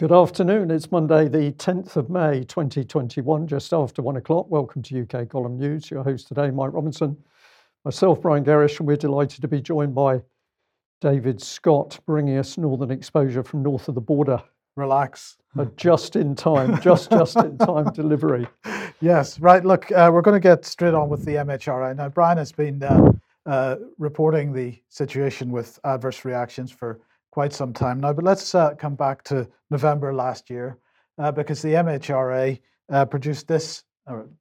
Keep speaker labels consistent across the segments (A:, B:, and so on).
A: Good afternoon. It's Monday, the 10th of May, 2021, just after one o'clock. Welcome to UK Column News. Your host today, Mike Robinson, myself, Brian Gerrish, and we're delighted to be joined by David Scott, bringing us northern exposure from north of the border.
B: Relax.
A: A just in time, just just in time delivery.
B: Yes, right. Look, uh, we're going to get straight on with the MHRA. Now, Brian has been uh, uh, reporting the situation with adverse reactions for quite some time now. But let's uh, come back to November last year uh, because the MHRA uh, produced this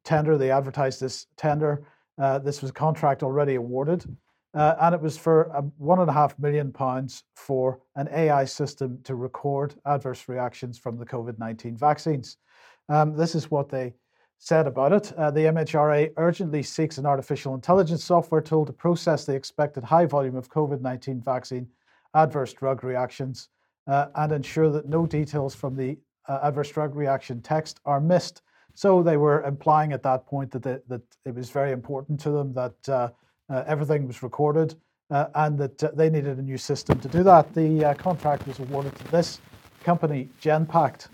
B: tender, they advertised this tender. Uh, this was a contract already awarded, uh, and it was for um, one and a half million pounds for an AI system to record adverse reactions from the COVID 19 vaccines. Um, this is what they said about it. Uh, the MHRA urgently seeks an artificial intelligence software tool to process the expected high volume of COVID 19 vaccine adverse drug reactions uh, and ensure that no details from the uh, adverse drug reaction text are missed. So they were implying at that point that, they, that it was very important to them that uh, uh everything was recorded uh, and that uh, they needed a new system to do that. The contract was awarded to this company, Genpact.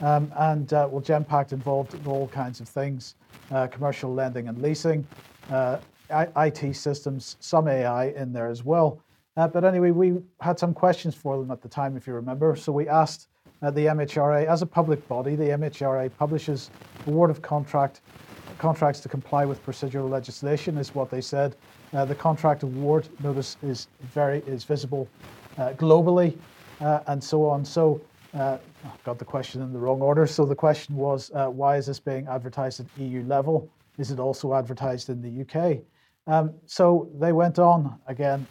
B: Um, and well, Genpact involved in all kinds of things commercial lending and leasing, IT systems, some AI in there as well. Uh, but anyway, we had some questions for them at the time, if you remember. So we asked uh, the MHRA, as a public body, the MHRA publishes award of contract contracts to comply with procedural legislation, is what they said. Uh, the contract award notice is very is visible uh, globally, uh, and so on. So. Uh, got the question in the wrong order. So the question was, why is this being advertised at EU level? Is it also advertised in the UK? Um, so they went on again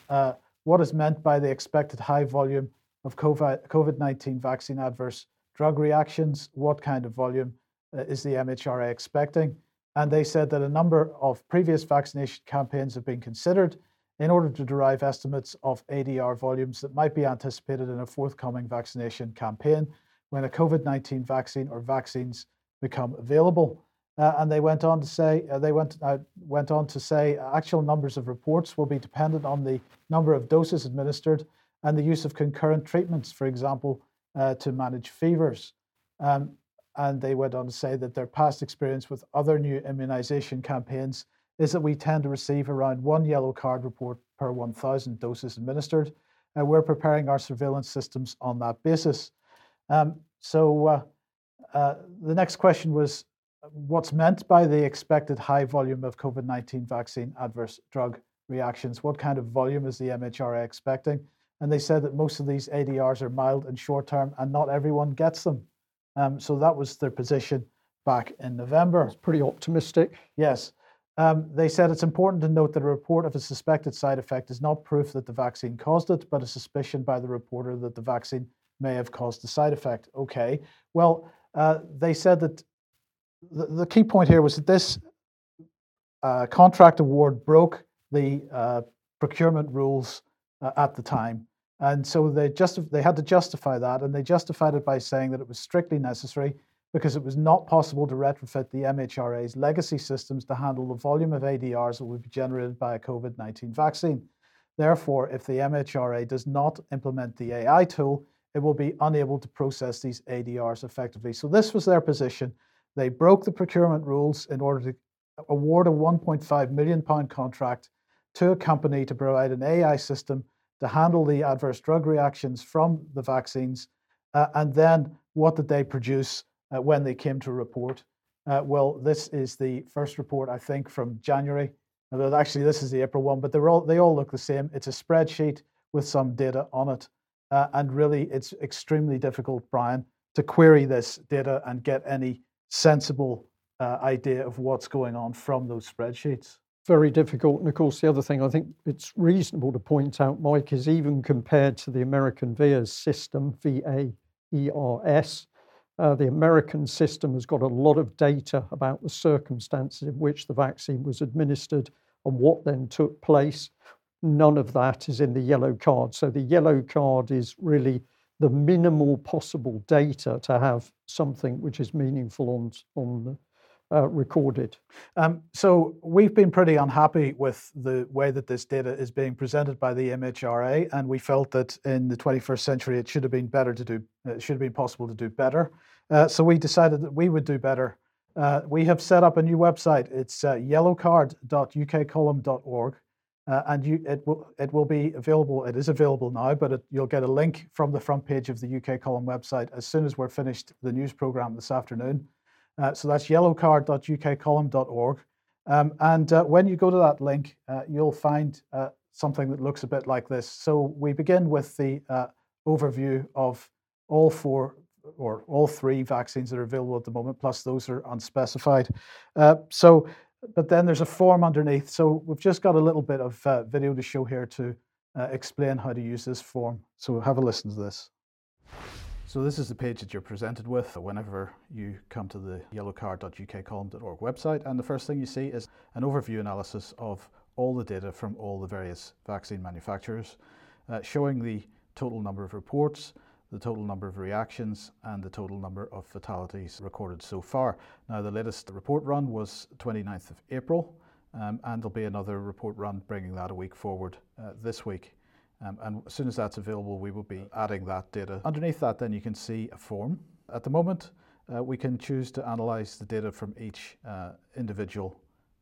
B: what is meant by the expected high volume of COVID 19 vaccine adverse drug reactions, what kind of volume uh, is the MHRA expecting? And they said that a number of previous vaccination campaigns have been considered in order to derive estimates of ADR volumes that might be anticipated in a forthcoming vaccination campaign when a COVID 19 vaccine or vaccines become available. Uh, and they went on to say uh, they went uh, went on to say actual numbers of reports will be dependent on the number of doses administered and the use of concurrent treatments, for example, uh, to manage fevers. Um, and they went on to say that their past experience with other new immunization campaigns is that we tend to receive around one yellow card report per 1,000 doses administered. And we're preparing our surveillance systems on that basis. Um, so uh, uh, the next question was what's meant by the expected high volume of COVID 19 vaccine adverse drug reactions. What kind of volume is the MHRA expecting? And they said that most of these ADRs are mild and short term, and not everyone gets them. Um, so that was their position back in November.
A: It's pretty optimistic.
B: Yes. Um, they said it's important to note that a report of a suspected side effect is not proof that the vaccine caused it, but a suspicion by the reporter that the vaccine may have caused the side effect. Okay. Well, uh, they said that the, the key point here was that this uh, contract award broke the uh, procurement rules uh, at the time. And so they they had to justify that, and they justified it by saying that it was strictly necessary because it was not possible to retrofit the MHRA's legacy systems to handle the volume of ADRs that would be generated by a COVID 19 vaccine. Therefore, if the MHRA does not implement the AI tool, it will be unable to process these ADRs effectively. So, this was their position. They broke the procurement rules in order to award a 1.5 million pound contract to a company to provide an AI system to handle the adverse drug reactions from the vaccines. Uh, and then what did they produce uh, when they came to report? Uh, well, this is the first report, I think, from January. Actually, this is the April one, but all, they all look the same. It's a spreadsheet with some data on it. Uh, and really, it's extremely difficult, Brian, to query this data and get any sensible uh, idea of what's going on from those spreadsheets.
A: Very difficult. And of course, the other thing I think it's reasonable to point out, Mike, is even compared to the American VAERS system, V A E R S, uh, the American system has got a lot of data about the circumstances in which the vaccine was administered and what then took place. None of that is in the yellow card. So the yellow card is really the minimal possible data to have something which is meaningful on, on the, uh, recorded.
B: Um, so we've been pretty unhappy with the way that this data is being presented by the MHRA, and we felt that in the 21st century it should have been better to do. It should have been possible to do better. Uh, so we decided that we would do better. Uh, we have set up a new website. It's uh, yellowcard.ukcolumn.org. Uh, and you, it will it will be available. It is available now, but it, you'll get a link from the front page of the UK Column website as soon as we're finished the news program this afternoon. Uh, so that's yellowcard.ukcolumn.org. Um, and uh, when you go to that link, uh, you'll find uh, something that looks a bit like this. So we begin with the uh, overview of all four or all three vaccines that are available at the moment, plus those are unspecified. so but then there's a form underneath. So we've just got a little bit of uh, video to show here to uh, explain how to use this form. So have a listen to this. So this is the page that you're presented with whenever you come to the yellowcard.ukcolumn.org website. And the first thing you see is an overview analysis of all the data from all the various vaccine manufacturers, uh, showing the total number of reports, the total number of reactions and the total number of fatalities recorded so far. Now, the latest report run was 29th of April, um, and there'll be another report run bringing that a week forward uh, this week. Um, and as soon as that's available, we will be adding that data. Underneath that, then you can see a form. At the moment, uh, we can choose to analyze the data from each uh, individual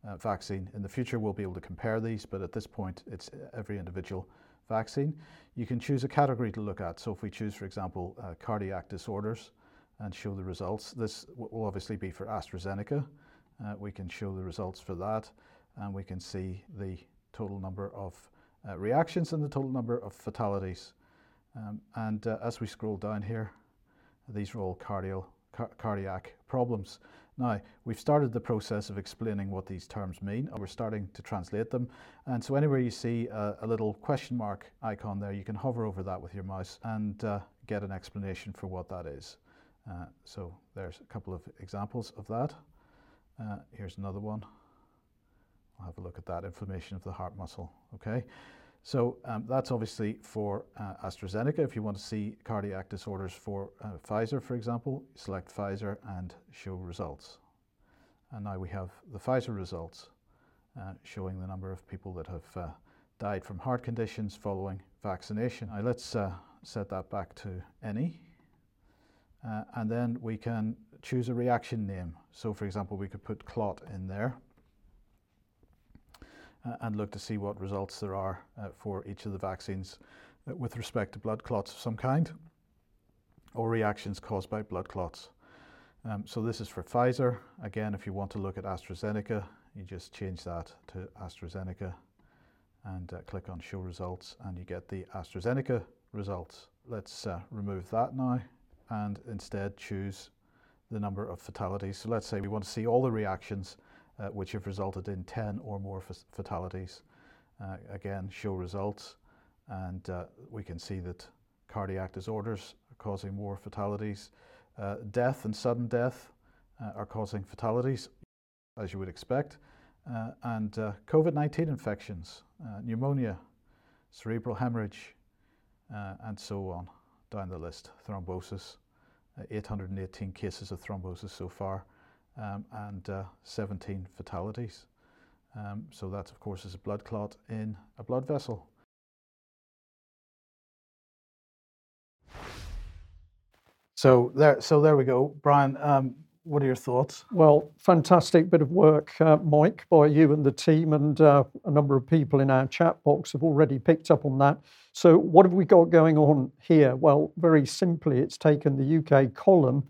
B: uh, vaccine. In the future, we'll be able to compare these, but at this point, it's every individual vaccine. You can choose a category to look at. So if we choose, for example, uh, cardiac disorders and show the results, this will obviously be for AstraZeneca. Uh, we can show the results for that and we can see the total number of uh, reactions and the total number of fatalities. Um, and uh, as we scroll down here, these are all cardio, car cardiac problems. Now, we've started the process of explaining what these terms mean, we're starting to translate them. And so anywhere you see a, a little question mark icon there, you can hover over that with your mouse and uh, get an explanation for what that is. Uh, so there's a couple of examples of that. Uh, here's another one. I'll have a look at that, inflammation of the heart muscle, okay? So um, that's obviously for uh, AstraZeneca. If you want to see cardiac disorders for uh, Pfizer, for example, select Pfizer and show results. And now we have the Pfizer results uh, showing the number of people that have uh, died from heart conditions following vaccination. Now let's uh, set that back to any. Uh, and then we can choose a reaction name. So for example, we could put clot in there and look to see what results there are uh, for each of the vaccines uh, with respect to blood clots of some kind or reactions caused by blood clots. Um, so this is for Pfizer. Again, if you want to look at AstraZeneca, you just change that to AstraZeneca and uh, click on show results and you get the AstraZeneca results. Let's uh, remove that now and instead choose the number of fatalities. So let's say we want to see all the reactions uh, which have resulted in 10 or more fatalities. Uh, again, show results, and uh, we can see that cardiac disorders are causing more fatalities. Uh, death and sudden death uh, are causing fatalities, as you would expect. And COVID 19 infections, pneumonia, cerebral hemorrhage, and so on down the list. Thrombosis, 818 cases of thrombosis so far um, and uh, 17 fatalities. Um, so that, of course, is a blood clot in a blood vessel. So there, so there we go, Brian. Um, what are your thoughts?
A: Well, fantastic bit of work, uh, Mike, by you and the team, and uh, a number of people in our chat box have already picked up on that. So, what have we got going on here? Well, very simply, it's taken the UK column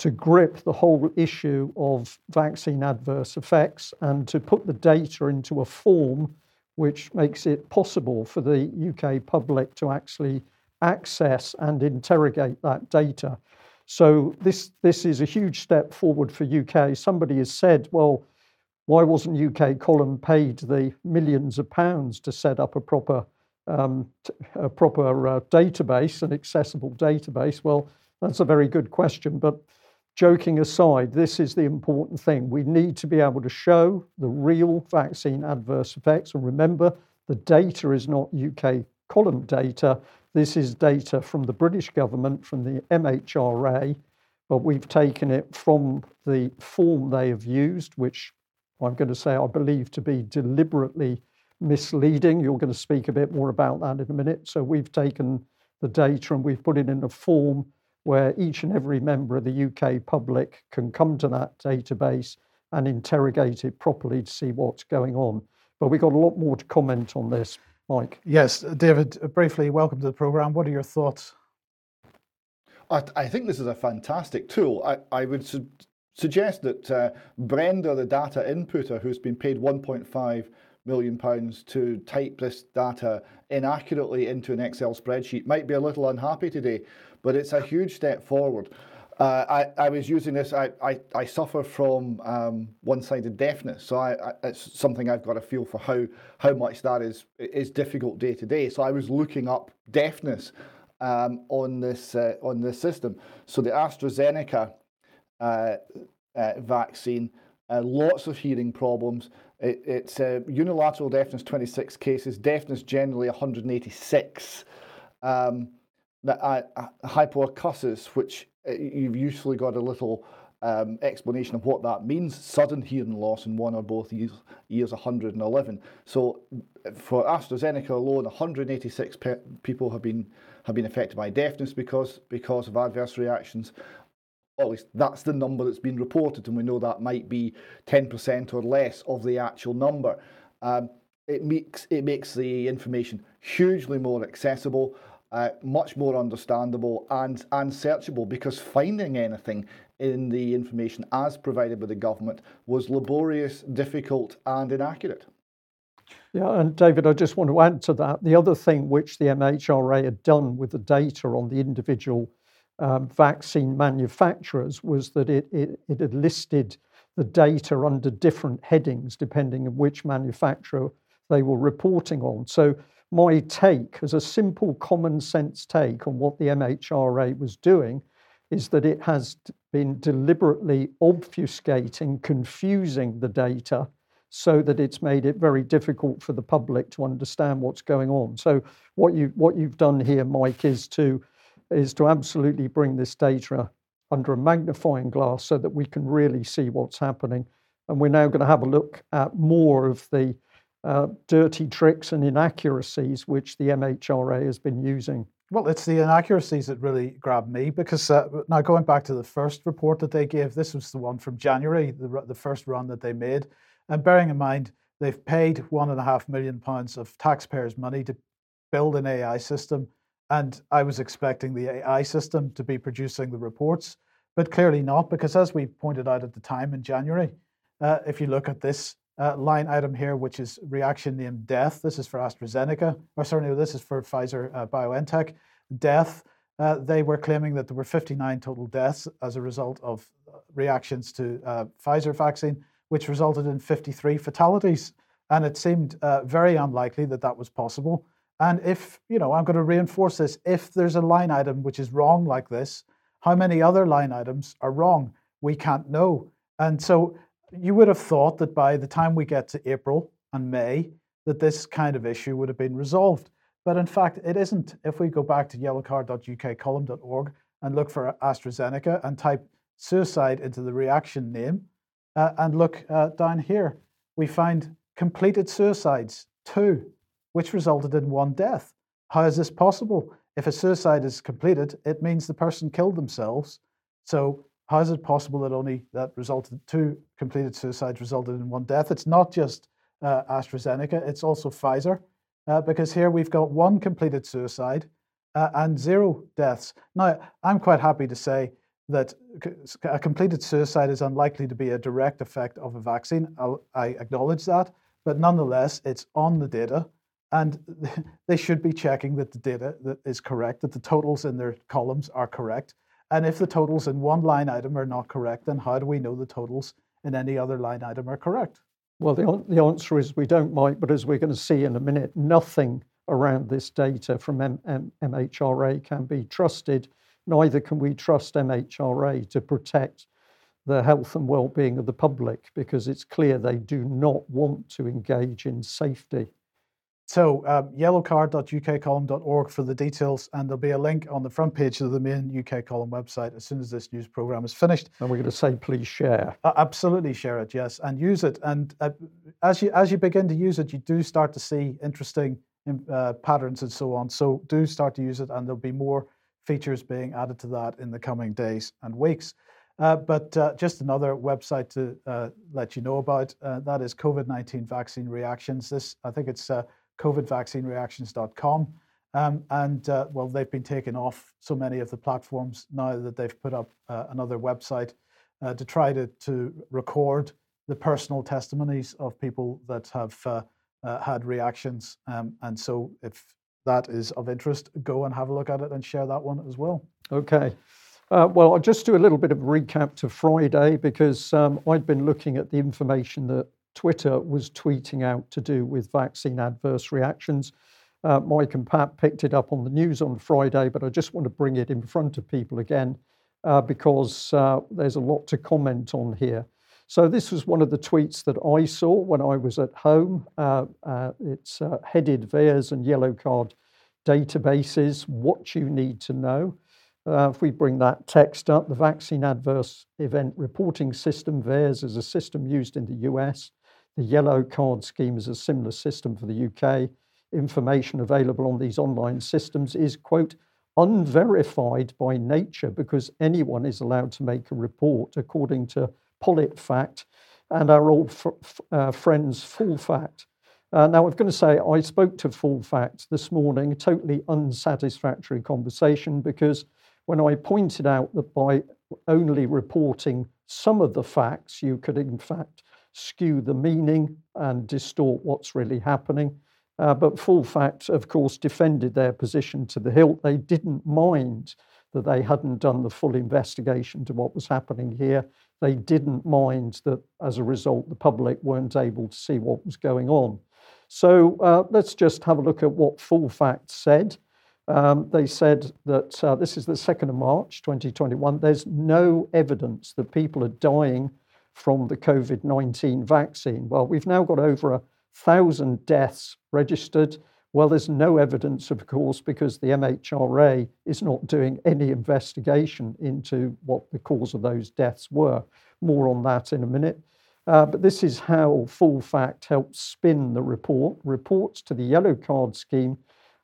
A: to grip the whole issue of vaccine adverse effects and to put the data into a form which makes it possible for the UK public to actually access and interrogate that data. So this this is a huge step forward for UK. Somebody has said, well, why wasn't UK Column paid the millions of pounds to set up a proper um, a proper uh, database, an accessible database? Well, that's a very good question, but joking aside, this is the important thing. We need to be able to show the real vaccine adverse effects. And remember, the data is not UK column data. This is data from the British government, from the MHRA, but we've taken it from the form they have used, which I'm going to say I believe to be deliberately misleading. You're going to speak a bit more about that in a minute. So we've taken the data and we've put it in a form where each and every member of the UK public can come to that database and interrogate it properly to see what's going on. But we've got a lot more to comment on this, Mike.
B: Yes, David, briefly, welcome to the programme. What are your thoughts?
C: I, I think this is a fantastic tool. I, I would su- suggest that uh, Brenda, the data inputter, who's been paid 1.5 million pounds to type this data inaccurately into an Excel spreadsheet, might be a little unhappy today, but it's a huge step forward. Uh, I, I was using this, I, I, I suffer from um, one-sided deafness, so I, I, it's something I've got a feel for how, how much that is, is difficult day to day. So I was looking up deafness um, on, this, uh, on this system. So the AstraZeneca uh, uh vaccine, uh, lots of hearing problems. It, it's uh, unilateral deafness, 26 cases, deafness generally 186. Um, the, uh, hypoacusis, which uh, you've usually got a little um, explanation of what that means. Sudden hearing loss in one or both ears, ears 111. So for AstraZeneca alone, 186 pe- people have been have been affected by deafness because because of adverse reactions. Or at least that's the number that's been reported, and we know that might be 10% or less of the actual number. Um, it makes it makes the information hugely more accessible uh, much more understandable and, and searchable because finding anything in the information as provided by the government was laborious, difficult, and inaccurate.
A: Yeah, and David, I just want to add to that. The other thing which the MHRA had done with the data on the individual um, vaccine manufacturers was that it, it, it had listed the data under different headings depending on which manufacturer they were reporting on. So my take, as a simple common sense take on what the MHRA was doing, is that it has been deliberately obfuscating, confusing the data so that it's made it very difficult for the public to understand what's going on. So what you what you've done here, Mike, is to is to absolutely bring this data under a magnifying glass so that we can really see what's happening. And we're now going to have a look at more of the uh, dirty tricks and inaccuracies which the MHRA has been using.
B: Well, it's the inaccuracies that really grabbed me because uh, now going back to the first report that they gave, this was the one from January, the, the first run that they made. And bearing in mind, they've paid one and a half million pounds of taxpayers' money to build an AI system. And I was expecting the AI system to be producing the reports, but clearly not, because as we pointed out at the time in January, uh, if you look at this uh, line item here, which is reaction named death. This is for AstraZeneca, or sorry, this is for Pfizer uh, BioNTech. Death, uh, they were claiming that there were 59 total deaths as a result of uh, reactions to uh, Pfizer vaccine, which resulted in 53 fatalities. And it seemed uh, very unlikely that that was possible. And if, you know, I'm going to reinforce this, if there's a line item which is wrong like this, how many other line items are wrong? We can't know. And so you would have thought that by the time we get to April and May, that this kind of issue would have been resolved. But in fact, it isn't. If we go back to yellowcard.ukcolumn.org and look for AstraZeneca and type suicide into the reaction name uh, and look uh, down here, we find completed suicides, two, which resulted in one death. How is this possible? If a suicide is completed, it means the person killed themselves. So how is it possible that only that resulted two completed suicides resulted in one death? It's not just uh, AstraZeneca; it's also Pfizer, uh, because here we've got one completed suicide uh, and zero deaths. Now, I'm quite happy to say that a completed suicide is unlikely to be a direct effect of a vaccine. I'll, i acknowledge that, but nonetheless, it's on the data, and they should be checking that the data is correct, that the totals in their columns are correct. And if the totals in one line item are not correct, then how do we know the totals in any other line item are correct?
A: Well, the, the answer is we don't, Mike, but as we're going to see in a minute, nothing around this data from M- M- MHRA can be trusted. Neither can we trust MHRA to protect the health and well-being of the public because it's clear they do not want to engage in safety.
B: So um, yellowcard.ukcolumn.org for the details, and there'll be a link on the front page of the main UK column website as soon as this news program is finished.
A: And we're going to say, please share.
B: Uh, absolutely share it, yes, and use it. And uh, as you as you begin to use it, you do start to see interesting um, uh, patterns and so on. So do start to use it, and there'll be more features being added to that in the coming days and weeks. Uh, but uh, just another website to uh, let you know about uh, that is COVID 19 vaccine reactions. This, I think it's uh, covidvaccinereactions.com. Um, and uh, well, they've been taken off so many of the platforms now that they've put up another website to try to, to record the personal testimonies of people that have had reactions. Um, and so if that is of interest, go and have a look at it and share that one as well.
A: Okay. Uh, well, I'll just do a little bit of recap to Friday because um, I'd been looking at the information that Twitter was tweeting out to do with vaccine adverse reactions. Uh, Mike and Pat picked it up on the news on Friday, but I just want to bring it in front of people again uh, because uh, there's a lot to comment on here. So, this was one of the tweets that I saw when I was at home. Uh, uh, it's headed VAERS and Yellow Card databases, what you need to know. Uh, if we bring that text up, the Vaccine Adverse Event Reporting System, VAERS, is a system used in the US. The Yellow Card Scheme is a similar system for the UK. Information available on these online systems is, quote, unverified by nature because anyone is allowed to make a report according to PolitiFact and our old f- f- uh, friends Full Fact. Uh, now, I'm going to say I spoke to Full Fact this morning, totally unsatisfactory conversation because when I pointed out that by only reporting some of the facts, you could in fact skew the meaning and distort what's really happening. Uh, but Full Fact, of course, defended their position to the hilt. They didn't mind that they hadn't done the full investigation to what was happening here. They didn't mind that as a result, the public weren't able to see what was going on. So uh, let's just have a look at what Full Fact said. Um, they said that uh, this is the 2nd of March 2021. There's no evidence that people are dying from the COVID 19 vaccine. Well, we've now got over a thousand deaths registered. Well, there's no evidence, of course, because the MHRA is not doing any investigation into what the cause of those deaths were. More on that in a minute. Uh, but this is how Full Fact helps spin the report. Reports to the yellow card scheme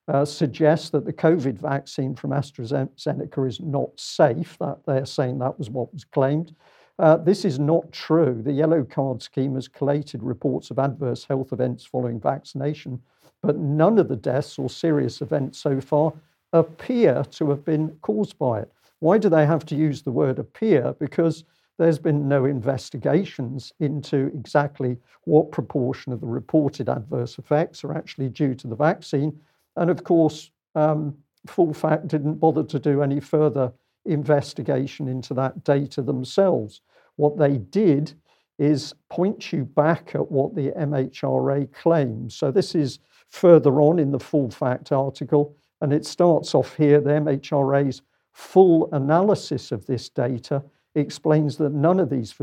A: uh, suggest that the COVID vaccine from AstraZeneca is not safe. That they're saying that was what was claimed. Uh, this is not true. The yellow card scheme has collated reports of adverse health events following vaccination, but none of the deaths or serious events so far appear to have been caused by it. Why do they have to use the word appear? Because there's been no investigations into exactly what proportion of the reported adverse effects are actually due to the vaccine and of course, um, Full Fact didn't bother to do any further investigation into that data themselves. What they did is point you back at what the MHRA claims. So this is further on in the Full Fact article, and it starts off here. The MHRA's full analysis of this data explains that none of these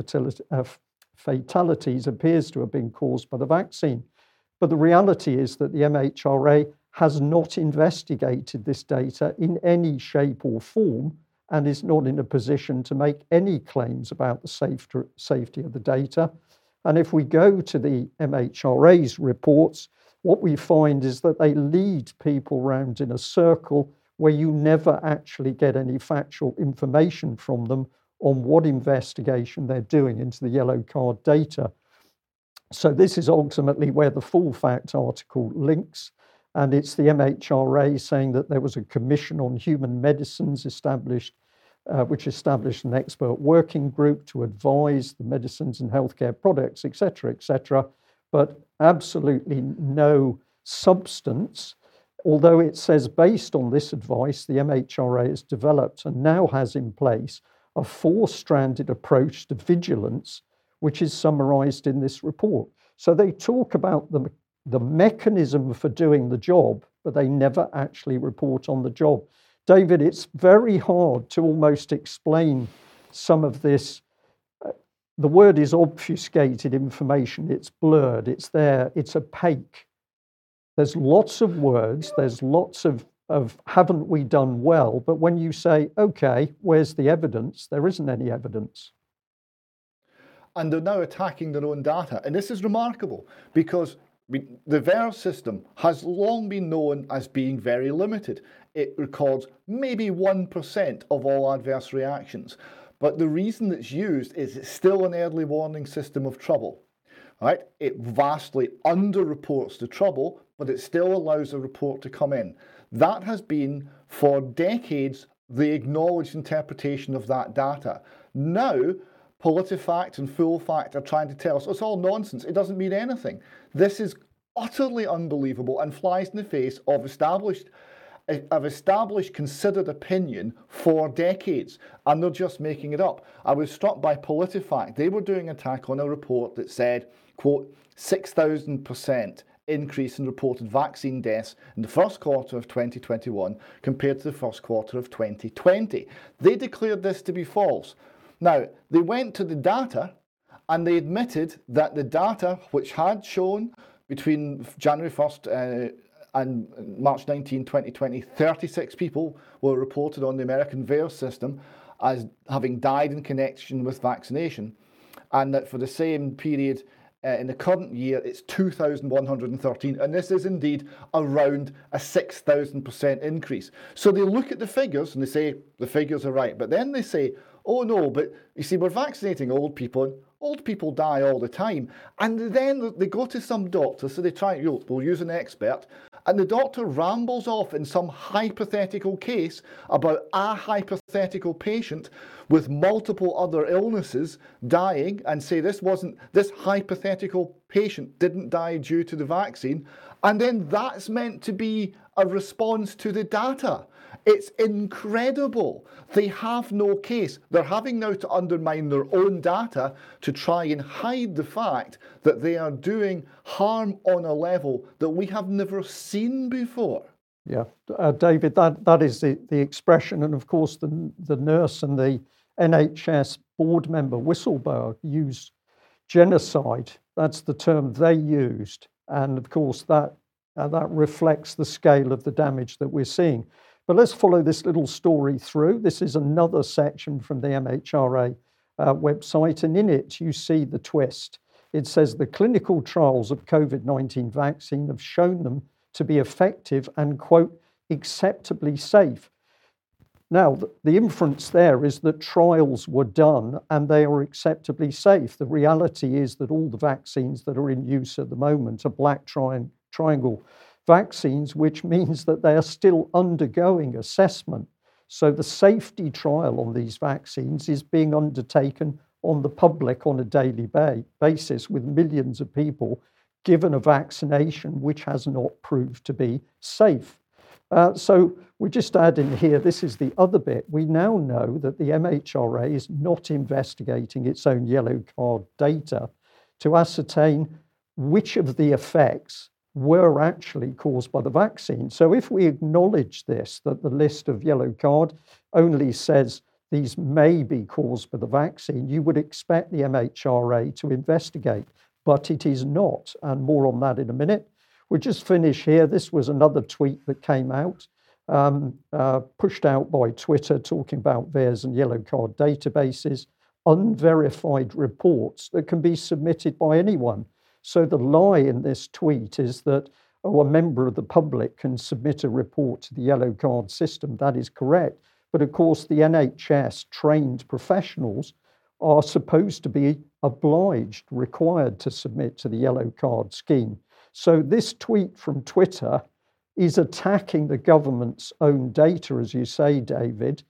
A: uh, fatalities appears to have been caused by the vaccine. But the reality is that the MHRA has not investigated this data in any shape or form and is not in a position to make any claims about the safety of the data. And if we go to the MHRA's reports, what we find is that they lead people round in a circle where you never actually get any factual information from them on what investigation they're doing into the yellow card data. So, this is ultimately where the full fact article links. And it's the MHRA saying that there was a commission on human medicines established, uh, which established an expert working group to advise the medicines and healthcare products, etc., etc., but absolutely no substance. Although it says, based on this advice, the MHRA has developed and now has in place a four stranded approach to vigilance, which is summarized in this report. So they talk about the the mechanism for doing the job, but they never actually report on the job. David, it's very hard to almost explain some of this. Uh, the word is obfuscated information, it's blurred, it's there, it's opaque. There's lots of words, there's lots of, of haven't we done well, but when you say, okay, where's the evidence? There isn't any evidence.
C: And they're now attacking their own data. And this is remarkable because the VAERS system has long been known as being very limited. It records maybe 1% of all adverse reactions. But the reason it's used is it's still an early warning system of trouble. Right? It vastly underreports the trouble, but it still allows a report to come in. That has been for decades the acknowledged interpretation of that data. Now, PolitiFact and FullFact are trying to tell us it's all nonsense. It doesn't mean anything. This is utterly unbelievable and flies in the face of established of established considered opinion for decades, and they're just making it up. I was struck by PolitiFact. They were doing an attack on a report that said, quote, 6,000% increase in reported vaccine deaths in the first quarter of 2021 compared to the first quarter of 2020. They declared this to be false. Now, they went to the data and they admitted that the data, which had shown between January 1st uh, and March 19, 2020, 36 people were reported on the American VAERS system as having died in connection with vaccination, and that for the same period uh, in the current year, it's 2,113, and this is indeed around a 6,000% increase. So they look at the figures and they say the figures are right, but then they say, oh no, but you see, we're vaccinating old people, old people die all the time. And then they go to some doctor, so they try, we'll use an expert, and the doctor rambles off in some hypothetical case about a hypothetical patient with multiple other illnesses dying and say this wasn't, this hypothetical patient didn't die due to the vaccine. And then that's meant to be a response to the data. It's incredible. They have no case. They're having now to undermine their own data to try and hide the fact that they are doing harm on a level that we have never seen before.
A: Yeah, uh, David, that, that is the, the expression. And of course, the, the nurse and the NHS board member whistleblower used genocide. That's the term they used. And of course, that, uh, that reflects the scale of the damage that we're seeing. But let's follow this little story through. This is another section from the MHRA uh, website, and in it you see the twist. It says the clinical trials of COVID 19 vaccine have shown them to be effective and, quote, acceptably safe. Now, the inference there is that trials were done and they are acceptably safe. The reality is that all the vaccines that are in use at the moment are black tri- triangle vaccines, which means that they are still undergoing assessment. So the safety trial on these vaccines is being undertaken on the public on a daily ba- basis with millions of people given a vaccination which has not proved to be safe. Uh, so we just add in here this is the other bit. We now know that the MHRA is not investigating its own yellow card data to ascertain which of the effects were actually caused by the vaccine. So if we acknowledge this, that the list of yellow card only says these may be caused by the vaccine, you would expect the MHRA to investigate, but it is not. And more on that in a minute. We'll just finish here. This was another tweet that came out, um, uh, pushed out by Twitter, talking about VAERS and yellow card databases, unverified reports that can be submitted by anyone so the lie in this tweet is that oh, a member of the public can submit a report to the yellow card system. That is correct. But of course, the NHS trained professionals are supposed to be obliged, required to submit to the yellow card scheme. So this tweet from Twitter is attacking the government's own data, as you say, David.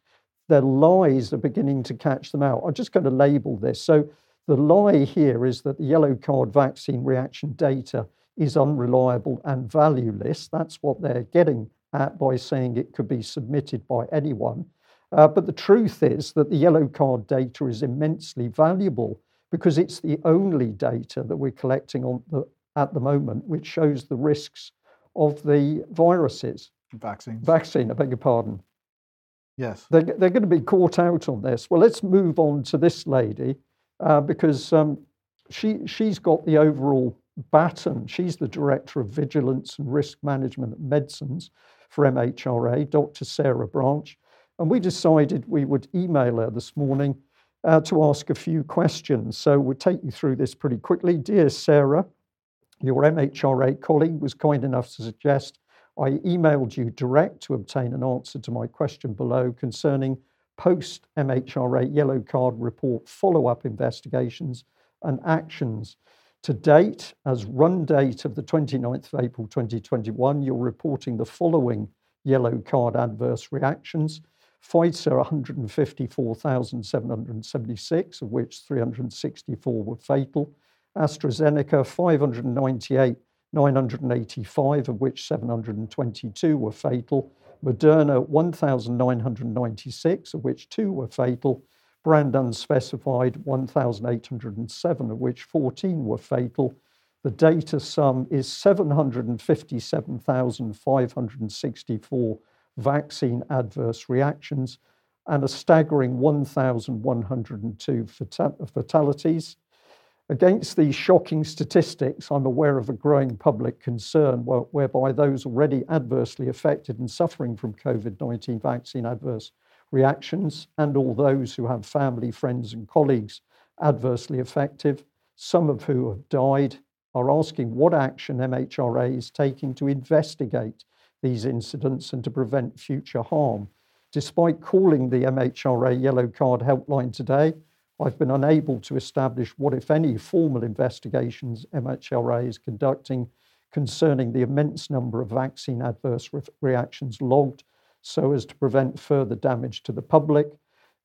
A: Their lies are beginning to catch them out. I'm just going to label this. So the lie here is that the yellow card vaccine reaction data is unreliable and valueless. That's what they're getting at by saying it could be submitted by anyone. Uh, but the truth is that the yellow card data is immensely valuable because it's the only data that we're collecting on the, at the moment which shows the risks of the viruses.
B: Vaccines.
A: Vaccine, I beg your pardon.
B: Yes.
A: They're, they're going to be caught out on this. Well, let's move on to this lady uh, because um, she, she's got the overall Batten. She's the Director of Vigilance and Risk Management at Medicines for MHRA, Dr. Sarah Branch. And we decided we would email her this morning uh, to ask a few questions. So we'll take you through this pretty quickly. Dear Sarah, your MHRA colleague was kind enough to suggest I emailed you direct to obtain an answer to my question below concerning post MHRA yellow card report follow up investigations and actions. To date, as run date of the 29th of April 2021, you're reporting the following yellow card adverse reactions. Pfizer 154,776, of which 364 were fatal. AstraZeneca 598 985, of which 722 were fatal. Moderna 1,996, of which two were fatal. Brand unspecified 1,807, of which 14 were fatal. The data sum is 757,564 vaccine adverse reactions and a staggering 1,102 fatalities. Against these shocking statistics, I'm aware of a growing public concern whereby those already adversely affected and suffering from COVID 19 vaccine adverse reactions, and all those who have family, friends, and colleagues adversely affected, some of who have died, are asking what action MHRA is taking to investigate these incidents and to prevent future harm. Despite calling the MHRA Yellow Card helpline today, I've been unable to establish what, if any, formal investigations MHRA is conducting concerning the immense number of vaccine adverse re- reactions logged so as to prevent further damage to the public.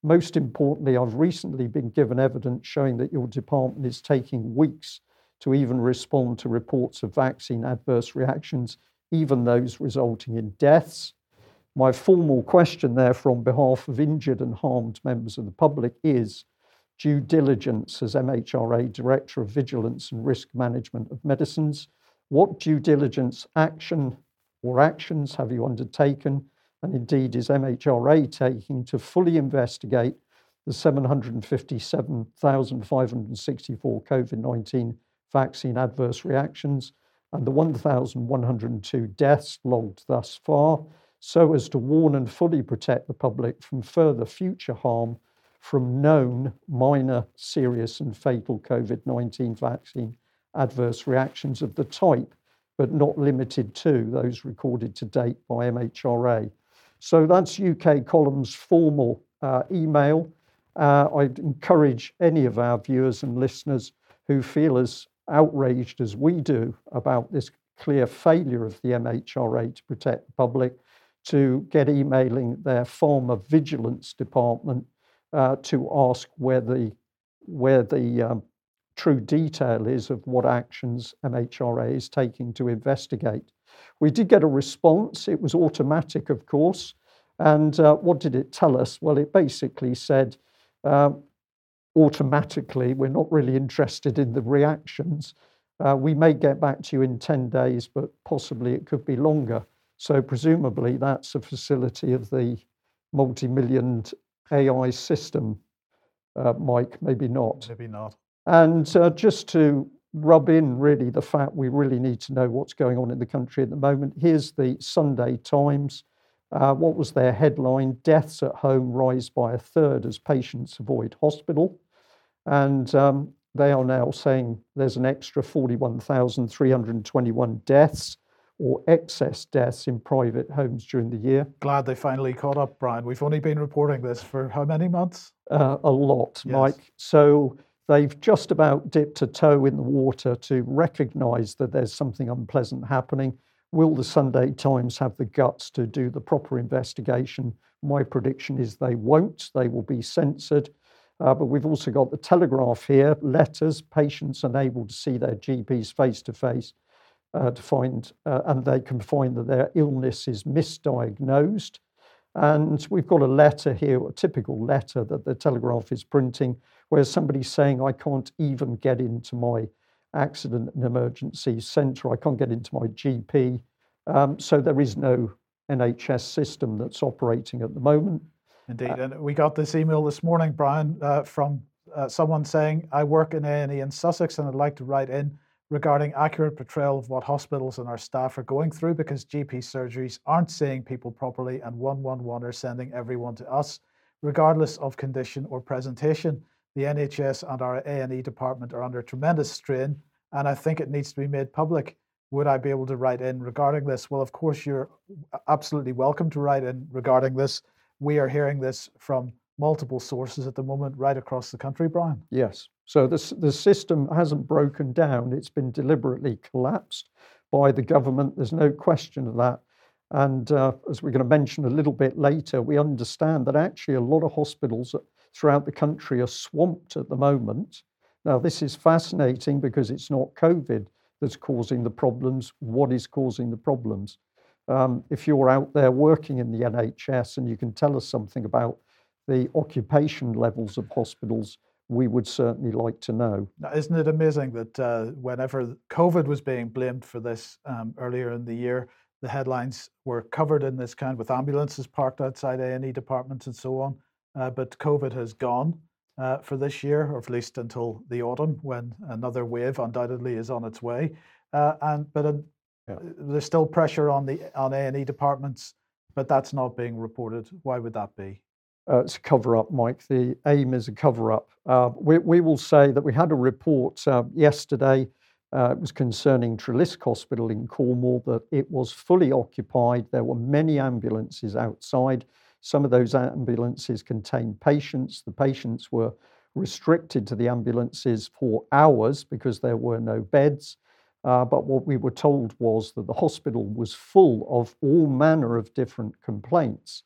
A: Most importantly, I've recently been given evidence showing that your department is taking weeks to even respond to reports of vaccine adverse reactions, even those resulting in deaths. My formal question, therefore, on behalf of injured and harmed members of the public is due diligence as MHRA Director of Vigilance and Risk Management of Medicines. What due diligence action or actions have you undertaken, and indeed is MHRA taking to fully investigate the 757,564 COVID 19 vaccine adverse reactions and the 1,102 deaths logged thus far, so as to warn and fully protect the public from further future harm from known minor, serious, and fatal COVID 19 vaccine adverse reactions of the type, but not limited to those recorded to date by MHRA. So that's UK Column's formal uh, email. Uh, I'd encourage any of our viewers and listeners who feel as outraged as we do about this clear failure of the MHRA to protect the public to get emailing their former vigilance department uh, to ask where the where the um, true detail is of what actions MHRA is taking to investigate. We did get a response. It was automatic, of course. And uh, what did it tell us? Well, it basically said uh, automatically, we're not really interested in the reactions. Uh, we may get back to you in 10 days, but possibly it could be longer. So, presumably, that's a facility of the multi million AI system, uh, Mike, maybe not.
B: Maybe not.
A: And uh, just to rub in really the fact we really need to know what's going on in the country at the moment, here's the Sunday Times. Uh, what was their headline? Deaths at home rise by a third as patients avoid hospital. And um, they are now saying there's an extra 41,321 deaths or excess deaths in private homes during the year.
B: Glad they finally caught up, Brian. We've only been reporting this for how many months?
A: Uh, a lot, yes. Mike. So they've just about dipped a toe in the water to recognize that there's something unpleasant happening. Will the Sunday Times have the guts to do the proper investigation? My prediction is they won't. They will be censored. Uh, but we've also got the Telegraph here letters, patients unable to see their GPs face to face uh, to find, uh, and they can find that their illness is misdiagnosed. And we've got a letter here, a typical letter that the Telegraph is printing, where somebody's saying, I can't even get into my accident and emergency centre, I can't get into my GP. Um, so there is no NHS system that's operating at the moment.
B: Indeed. Uh, and we got this email this morning, Brian, uh, from uh, someone saying, I work in A&E in Sussex and I'd like to write in regarding accurate portrayal of what hospitals and our staff are going through because GP surgeries aren't seeing people properly and 111 are sending everyone to us, regardless of condition or presentation. The NHS and our A&E department are under tremendous strain, and I think it needs to be made public. Would I be able to write in regarding this? Well, of course, you're absolutely welcome to write in regarding this. We are hearing this from multiple sources at the moment right across the country, Brian.
A: Yes. So the, the system hasn't broken down, it's been deliberately collapsed by the government. There's no question of that. And uh, as we're going to mention a little bit later, we understand that actually a lot of hospitals throughout the country are swamped at the moment. Now, this is fascinating because it's not COVID that's causing the problems. What is causing the problems? Um, if you're out there working in the NHS and you can tell us something about the occupation levels of hospitals, we would certainly like to know.
B: Now, isn't it amazing that uh, whenever COVID was being blamed for this um, earlier in the year, the headlines were covered in this kind with ambulances parked outside A&E departments and so on. Uh, but COVID has gone uh, for this year, or at least until the autumn, when another wave undoubtedly is on its way. Uh, and but yeah. there's still pressure on the on A&E departments, but that's not being reported. Why would that be?
A: Uh, it's a cover up, Mike. The aim is a cover up. Uh, we, we, will say that we had a report uh, yesterday. Uh, it was concerning Treliske Hospital in Cornwall that it was fully occupied. There were many ambulances outside. Some of those ambulances contained patients. The patients were restricted to the ambulances for hours because there were no beds. Uh, but what we were told was that the hospital was full of all manner of different complaints.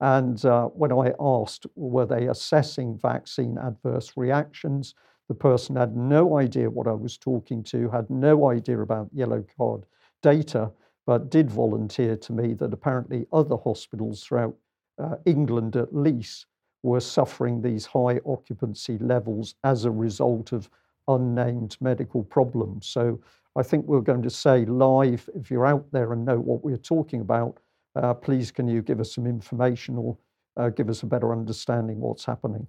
A: And uh, when I asked, were they assessing vaccine adverse reactions, the person had no idea what I was talking to, had no idea about yellow card data, but did volunteer to me that apparently other hospitals throughout uh, England at least were suffering these high occupancy levels as a result of unnamed medical problems. So I think we're going to say live, if you're out there and know what we're talking about, uh, please can you give us some information or uh, give us a better understanding what's happening?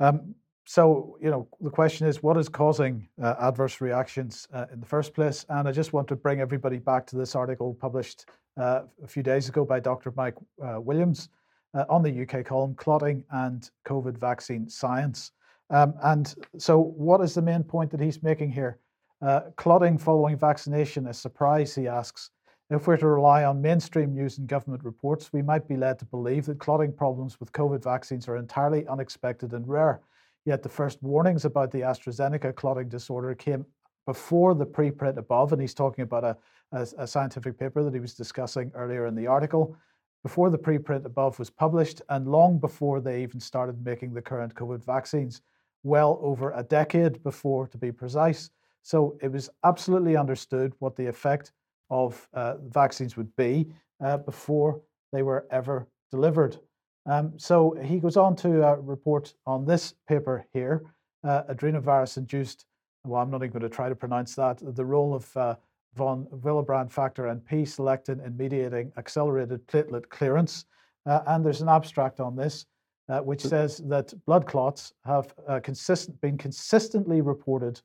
B: Um, so, you know, the question is what is causing uh, adverse reactions uh, in the first place? And I just want to bring everybody back to this article published uh, a few days ago by Dr. Mike uh, Williams on the UK column, Clotting and COVID Vaccine Science. Um, and so, what is the main point that he's making here? clotting following vaccination, a surprise, he asks. If we're to rely on mainstream news and government reports, we might be led to believe that clotting problems with COVID vaccines are entirely unexpected and rare. Yet the first warnings about the AstraZeneca clotting disorder came before the preprint above, and he's talking about a, a, a scientific paper that he was discussing earlier in the article. Before the preprint above was published, and long before they even started making the current COVID vaccines, well over a decade before, to be precise. So it was absolutely understood what the effect of uh, vaccines would be uh, before they were ever delivered. Um, so he goes on to uh, report on this paper here uh, adenovirus induced, well, I'm not even going to try to pronounce that, the role of uh, von Willebrand factor and P selectin in mediating accelerated platelet clearance. Uh, and there's an abstract on this. which says that blood clots have consistent, been consistently reported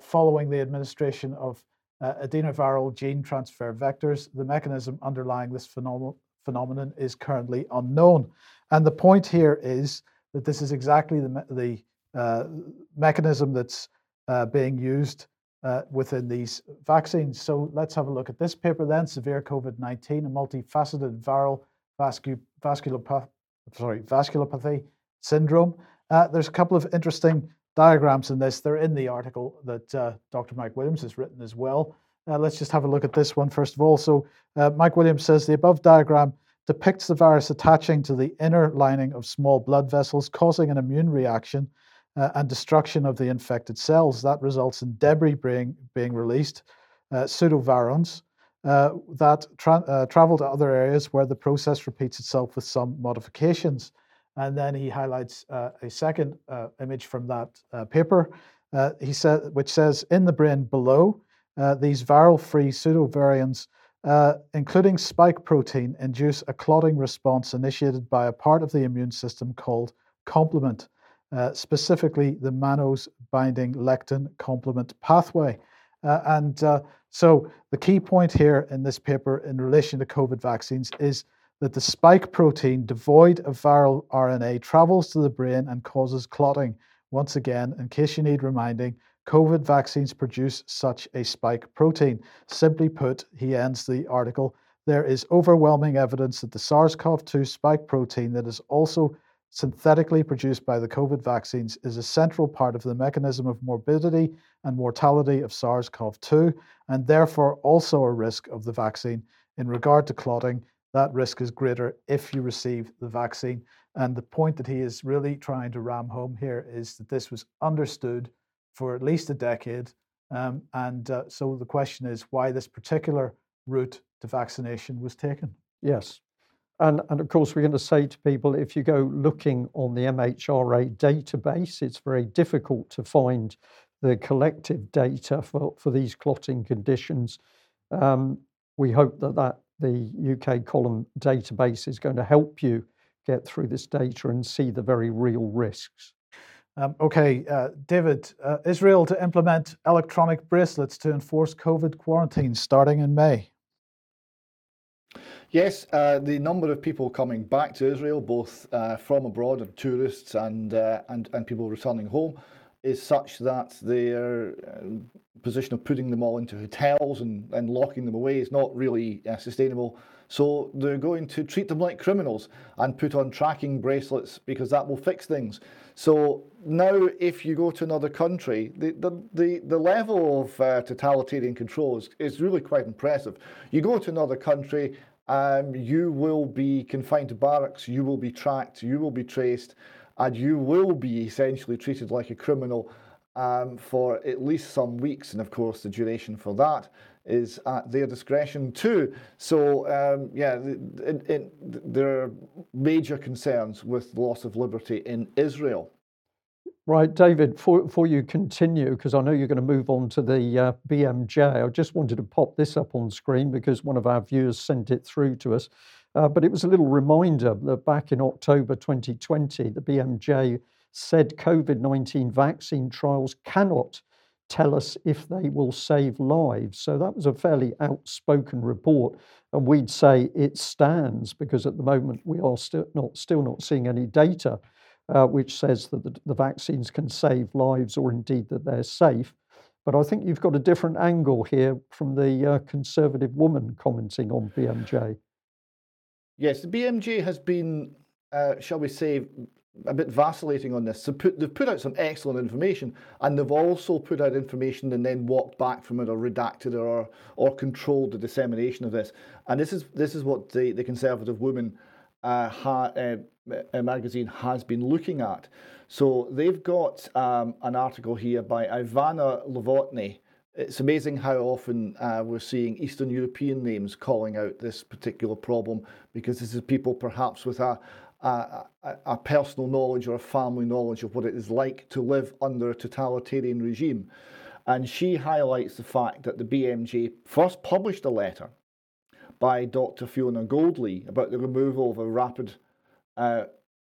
B: following the administration of uh, adenoviral gene transfer vectors. The mechanism underlying this phenom- phenomenon is currently unknown. And the point here is that this is exactly the, me- the uh, mechanism that's uh, being used uh, within these vaccines. So let's have a look at this paper then severe COVID 19, a multifaceted viral vascu- vasculopath- sorry, vasculopathy syndrome. Uh, there's a couple of interesting diagrams in this. They're in the article that uh, Dr. Mike Williams has written as well. Uh, let's just have a look at this one first of all. So, uh, Mike Williams says the above diagram depicts the virus attaching to the inner lining of small blood vessels, causing an immune reaction uh, and destruction of the infected cells. That results in debris being, being released, uh, pseudovirions. Uh, that tra- travel to other areas where the process repeats itself with some modifications. And then he highlights uh, a second uh, image from that uh, paper. Uh, he said, which says in the brain below, uh, these viral-free pseudovirions, uh, including spike protein, induce a clotting response initiated by a part of the immune system called complement, specifically the mannose binding lectin complement pathway. And so the key point here in this paper in relation to COVID vaccines is that the spike protein devoid of viral RNA travels to the brain and causes clotting. Once again, in case you need reminding, COVID vaccines produce such a spike protein. Simply put, he ends the article, there is overwhelming evidence that the SARS CoV 2 spike protein that is also synthetically produced by the COVID vaccines is a central part of the mechanism of morbidity and mortality of SARS CoV 2, and therefore also a risk of the vaccine. In regard to clotting, that risk is greater if you receive the vaccine. And the point that he is really trying to ram home here is that this was understood for at least a decade. Um, and uh, so the question is why this particular route to vaccination was taken.
A: Yes. And, and of course, we're going to say to people if you go looking on the MHRA database, it's very difficult to find the collective data for, for these clotting conditions. Um, we hope that, that the UK column database is going to help you get through this data and see the very real risks.
B: Um, okay, uh, David, uh, Israel to implement electronic bracelets to enforce COVID quarantine starting in May.
C: Yes, uh, the number of people coming back to Israel, both uh, from abroad and tourists and, uh, and, and people returning home, is such that their uh, position of putting them all into hotels and, and locking them away is not really uh, sustainable. So they're going to treat them like criminals and put on tracking bracelets because that will fix things. So now, if you go to another country, the, the, the, the level of uh, totalitarian control is, is really quite impressive. You go to another country, um, you will be confined to barracks, you will be tracked, you will be traced and you will be essentially treated like a criminal um, for at least some weeks. And of course, the duration for that is at their discretion too. So, um, yeah, it, it, there are major concerns with loss of liberty in Israel.
A: Right, David, before, you continue, because I know you're going to move on to the uh, BMJ, I just wanted to pop this up on screen because one of our viewers sent it through to us. Uh, but it was a little reminder that back in October 2020, the BMJ said COVID 19 vaccine trials cannot tell us if they will save lives. So that was a fairly outspoken report. And we'd say it stands because at the moment we are still not, still not seeing any data uh, which says that the, the vaccines can save lives or indeed that they're safe. But I think you've got a different angle here from the uh, conservative woman commenting on BMJ.
C: Yes, the BMJ has been, uh, shall we say, a bit vacillating on this. So put, they've put out some excellent information, and they've also put out information and then walked back from it, or redacted or or controlled the dissemination of this. And this is this is what the the conservative woman uh, ha, uh, magazine has been looking at. So they've got um, an article here by Ivana Novotny it's amazing how often uh, we're seeing Eastern European names calling out this particular problem because this is people perhaps with a, a, a, personal knowledge or a family knowledge of what it is like to live under a totalitarian regime. And she highlights the fact that the BMJ first published a letter by Dr. Fiona Godlee about the removal of a rapid, uh,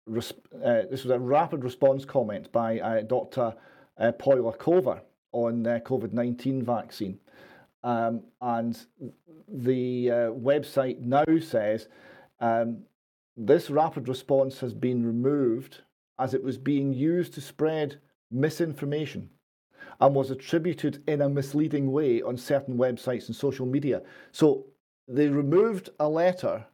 C: uh, this was a rapid response comment by uh, Dr. Uh, Polyakova on uh, COVID 19 vaccine. Um, and the uh, website now says um, this rapid response has been removed as it was being used to spread misinformation and was attributed in a misleading way on certain websites and social media. So they removed a letter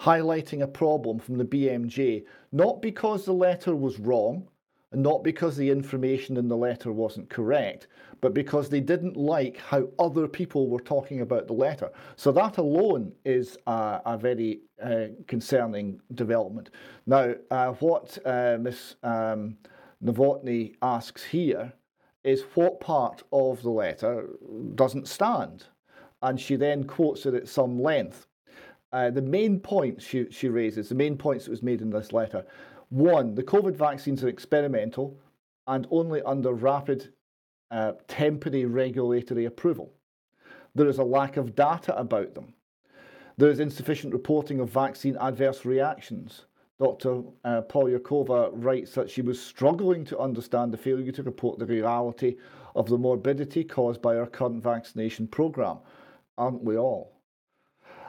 C: highlighting a problem from the BMJ, not because the letter was wrong, not because the information in the letter wasn't correct, but because they didn't like how other people were talking about the letter. So that alone is a, a very uh, concerning development. Now, uh, what uh, Ms. Um, Novotny asks here is what part of the letter doesn't stand? And she then quotes it at some length. Uh, the main points she, she raises, the main points that was made in this letter, one, the COVID vaccines are experimental and only under rapid uh, temporary regulatory approval. There is a lack of data about them. There is insufficient reporting of vaccine adverse reactions. Dr. Uh, Polyakova writes that she was struggling to understand the failure to report the reality of the morbidity caused by our current vaccination programme. Aren't we all?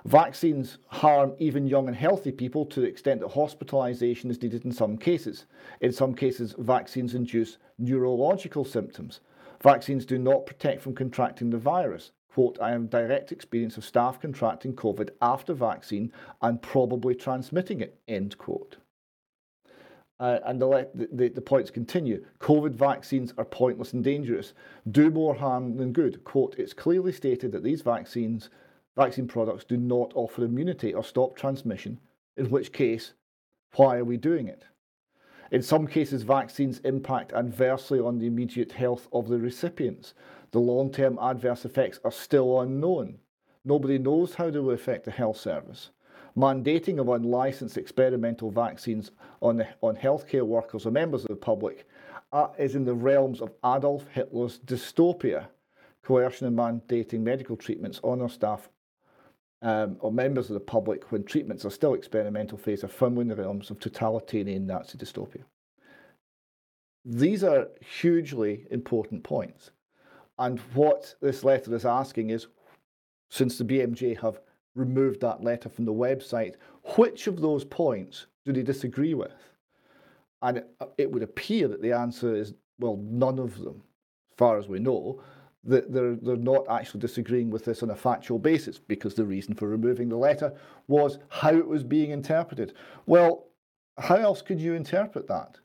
C: Vaccines harm even young and healthy people to the extent that hospitalisation is needed in some cases. In some cases, vaccines induce neurological symptoms. Vaccines do not protect from contracting the virus. Quote, I have direct experience of staff contracting COVID after vaccine and probably transmitting it, end quote. Uh, and the, the, the, points continue. COVID vaccines are pointless and dangerous, do more harm than good. Quote, it's clearly stated that these vaccines vaccine products do not offer immunity or stop transmission, in which case, why are we doing it? In some cases, vaccines impact adversely on the immediate health of the recipients. The long term adverse effects are still unknown. Nobody knows how they will affect the health service. Mandating of unlicensed experimental vaccines on, on healthcare workers or members of the public uh, is in the realms of Adolf Hitler's dystopia. Coercion and mandating medical treatments on our staff um, or members of the public when treatments are still experimental phase are firmly in the realms of totalitarian Nazi dystopia. These are hugely important points. And what this letter is asking is since the BMJ have removed that letter from the website, which of those points do they disagree with? And it, it would appear that the answer is well, none of them, as far as we know that they're, they're not actually disagreeing with this on a factual basis because the reason for removing the letter was how it was being interpreted. Well, how else could you interpret that?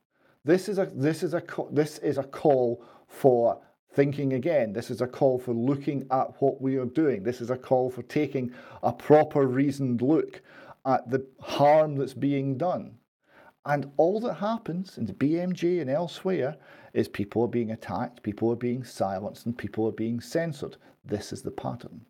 C: This is a this is a this is a call for thinking again. This is a call for looking at what we are doing. This is a call for taking a proper reasoned look at the harm that's being done. And all that happens in the BMJ and elsewhere is people are being attacked, people are being silenced, and people are being censored. This is the pattern.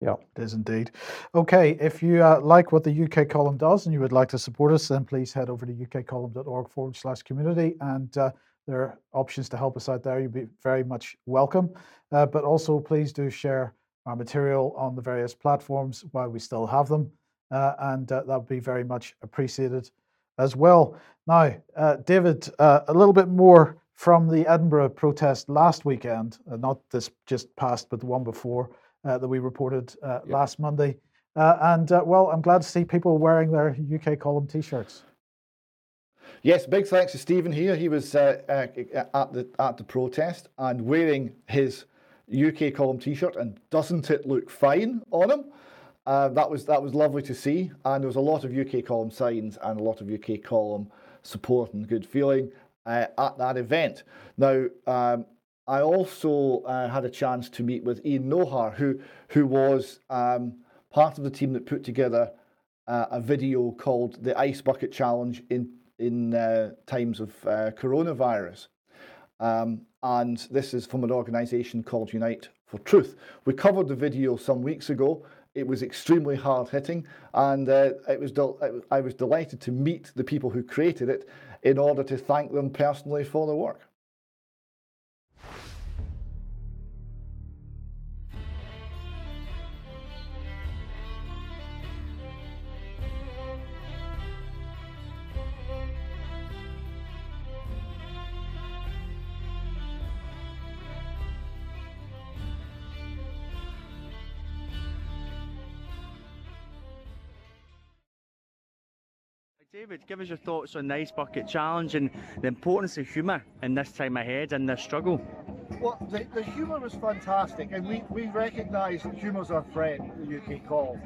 B: Yeah, it is indeed. Okay, if you uh, like what the UK column does and you would like to support us, then please head over to ukcolumn.org forward slash community and uh, there are options to help us out there. You'd be very much welcome. Uh, but also, please do share our material on the various platforms while we still have them. Uh, and uh, that would be very much appreciated as well. Now, uh, David, uh, a little bit more from the Edinburgh protest last weekend, uh, not this just past, but the one before uh, that we reported uh, yep. last Monday. Uh, and well, I'm glad to see people wearing their UK column t shirts.
C: Yes, big thanks to Stephen here. He was at the at the protest and wearing his UK column T-shirt, and doesn't it look fine on him? Uh, that was that was lovely to see, and there was a lot of UK column signs and a lot of UK column support and good feeling uh, at that event. Now, um, I also uh, had a chance to meet with Ian Nohar, who who was um, part of the team that put together uh, a video called the Ice Bucket Challenge in in uh, times of uh, coronavirus. Um, and this is from an organisation called Unite for Truth. We covered the video some weeks ago. It was extremely hard hitting, and uh, it was del- I was delighted to meet the people who created it in order to thank them personally for the work.
D: David, give us your thoughts on the Ice Bucket Challenge and the importance of humour in this time ahead and this struggle.
E: Well, the, the humour was fantastic, and we, we recognise that humour's our friend, the UK call.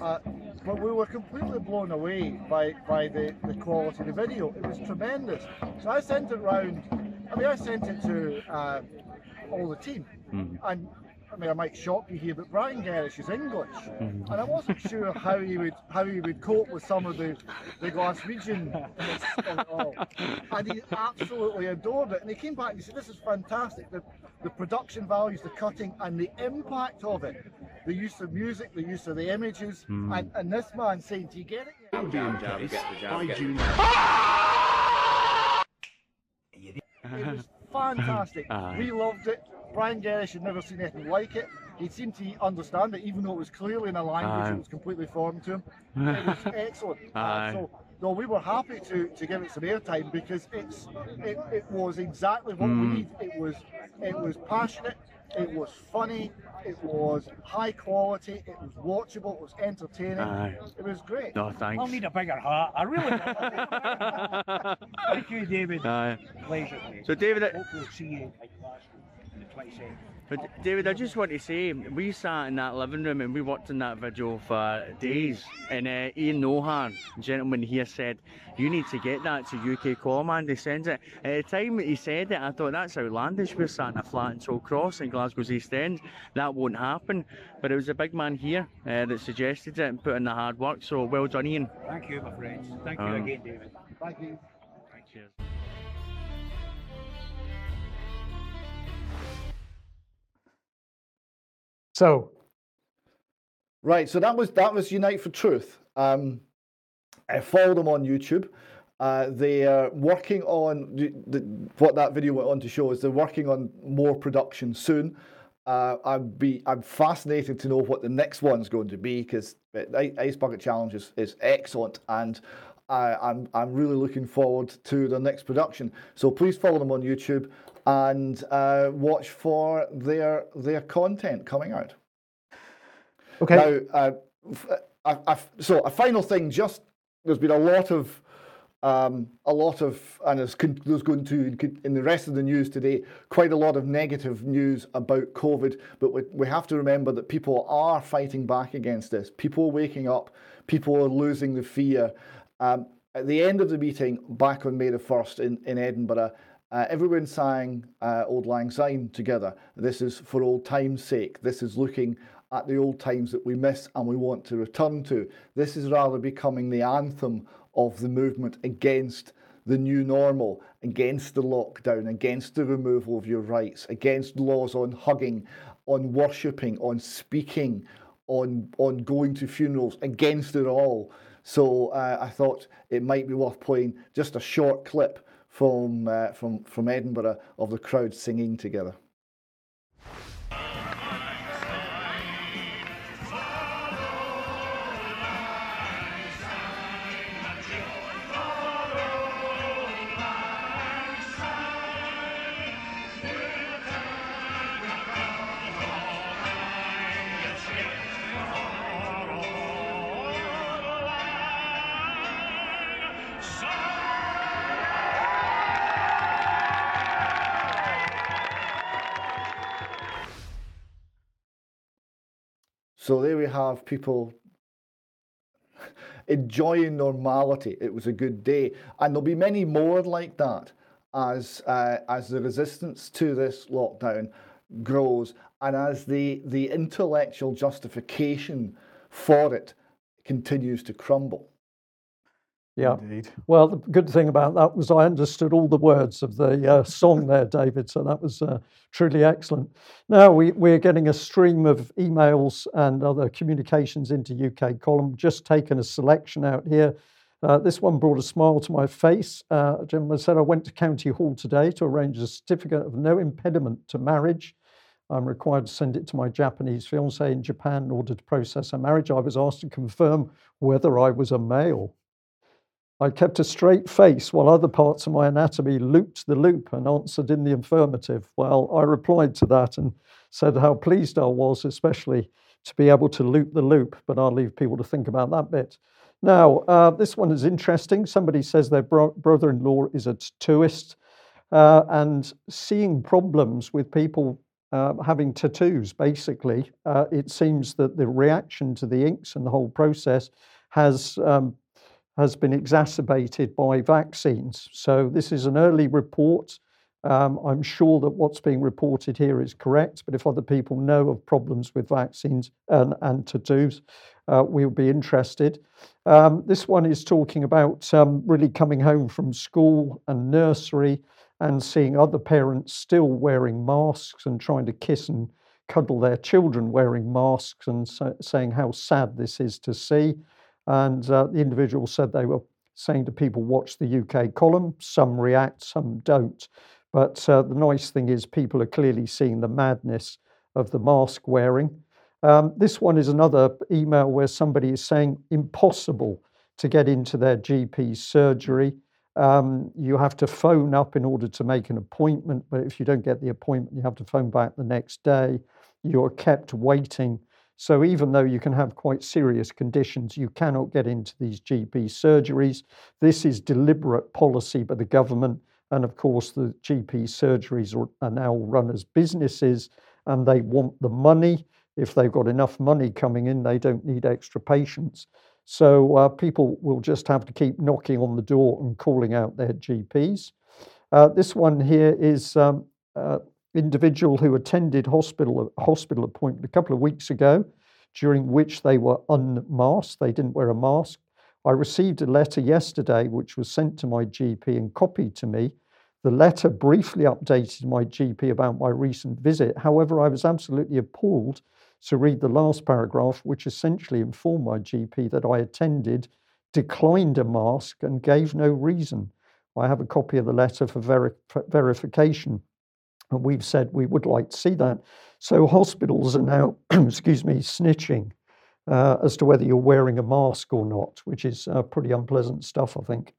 E: Uh, but we were completely blown away by, by the, the quality of the video. It was tremendous. So I sent it round, I mean, I sent it to uh, all the team, mm. and I mean, I might shock you here, but Brian Gerrish is English, mm-hmm. and I wasn't sure how he would how he would cope with some of the the Glaswegian and he absolutely adored it. And he came back and he said, "This is fantastic. The the production values, the cutting, and the impact of it, the use of music, the use of the images, mm. and, and this man saying, "Do you get it?" Yet? Jab, jab, get the jab, get the It was fantastic. we loved it. Brian Gerrish had never seen anything like it. He seemed to understand it, even though it was clearly in a language Aye. that was completely foreign to him. It was excellent. Uh, so, no, we were happy to, to give it some airtime because it's it, it was exactly what mm. we need. It was It was passionate. It was funny. It was high quality. It was watchable. It was entertaining.
D: Aye.
E: It was great.
D: No, thanks.
F: I'll need a bigger hat. I really will. Thank you, David.
D: Aye.
F: Pleasure. mate.
D: So, David, I-
F: Hope we'll see you like last week, the 22nd.
D: But David, I just want to say, we sat in that living room and we worked on that video for days. And uh, Ian Nohan, gentleman here, said, You need to get that to UK Column. They send it. At the time that he said it, I thought that's outlandish. We're sat in a flat in Tollcross in Glasgow's East End. That won't happen. But it was a big man here uh, that suggested it and put in the hard work. So well done, Ian.
F: Thank you, my friends. Thank you
D: Oh.
F: again, David.
E: Thank you.
B: So,
C: Right, so that was that was Unite for Truth. Um, I follow them on YouTube. Uh, they are working on the, the, what that video went on to show is they're working on more production soon. Uh, I'd be I'm fascinated to know what the next one's going to be because Ice Bucket Challenge is, is excellent and I, I'm I'm really looking forward to the next production. So please follow them on YouTube and uh, watch for their their content coming out.
B: okay.
C: Now, uh, a- a- so a final thing. Just there's been a lot of, um, a lot of, and there's, con- there's going to in the rest of the news today, quite a lot of negative news about COVID. But we, we have to remember that people are fighting back against this. People are waking up. People are losing the fear. Um, at the end of the meeting, back on May the first in in Edinburgh. Uh, everyone sang uh, Auld Lang Syne together. This is for old time's sake. This is looking at the old times that we miss and we want to return to. This is rather becoming the anthem of the movement against the new normal, against the lockdown, against the removal of your rights, against laws on hugging, on worshipping, on speaking, on, on going to funerals, against it all. So uh, I thought it might be worth playing just a short clip from, uh, from, from Edinburgh of the crowd singing together. People enjoying normality. It was a good day, and there'll be many more like that as uh, as the resistance to this lockdown grows, and as the the intellectual justification for it continues to crumble.
A: Yeah.
B: Indeed.
A: Well, the good thing about that was I understood all the words of the uh, song there, David. So that was uh, truly excellent. Now we, we're getting a stream of emails and other communications into UK column. Just taken a selection out here. Uh, this one brought a smile to my face. Uh, a gentleman said, I went to County Hall today to arrange a certificate of no impediment to marriage. I'm required to send it to my Japanese fiancée in Japan in order to process her marriage. I was asked to confirm whether I was a male. I kept a straight face while other parts of my anatomy looped the loop and answered in the affirmative. Well, I replied to that and said how pleased I was, especially to be able to loop the loop, but I'll leave people to think about that bit. Now, uh, this one is interesting. Somebody says their bro- brother in law is a tattooist uh, and seeing problems with people uh, having tattoos, basically. Uh, it seems that the reaction to the inks and the whole process has um, has been exacerbated by vaccines. So this is an early report. Um, I'm sure that what's being reported here is correct, but if other people know of problems with vaccines and, and tattoos, uh, we'll be interested. Um, this one is talking about um, really coming home from school and nursery and seeing other parents still wearing masks and trying to kiss and cuddle their children wearing masks and sa- saying how sad this is to see. And uh, the individual said they were saying to people, watch the UK column. Some react, some don't. But uh, the nice thing is, people are clearly seeing the madness of the mask wearing. Um, this one is another email where somebody is saying impossible to get into their GP surgery. Um, you have to phone up in order to make an appointment, but if you don't get the appointment, you have to phone back the next day. You're kept waiting. So, even though you can have quite serious conditions, you cannot get into these GP surgeries. This is deliberate policy by the government. And of course, the GP surgeries are, now run as businesses and they want the money. If they've got enough money coming in, they don't need extra patients. So uh, people will just have to keep knocking on the door and calling out their GPs. Uh, this one here is um, uh, individual who attended hospital hospital appointment a couple of weeks ago, during which they were unmasked. They didn't wear a mask. I received a letter yesterday which was sent to my GP and copied to me. The letter briefly updated my GP about my recent visit. However, I was absolutely appalled to read the last paragraph, which essentially informed my GP that I attended, declined a mask, and gave no reason. I have a copy of the letter for veri- verification. And we've said we would like to see that. So hospitals are now, excuse me, snitching uh, as to whether you're wearing a mask or not, which is uh, pretty unpleasant stuff, I think.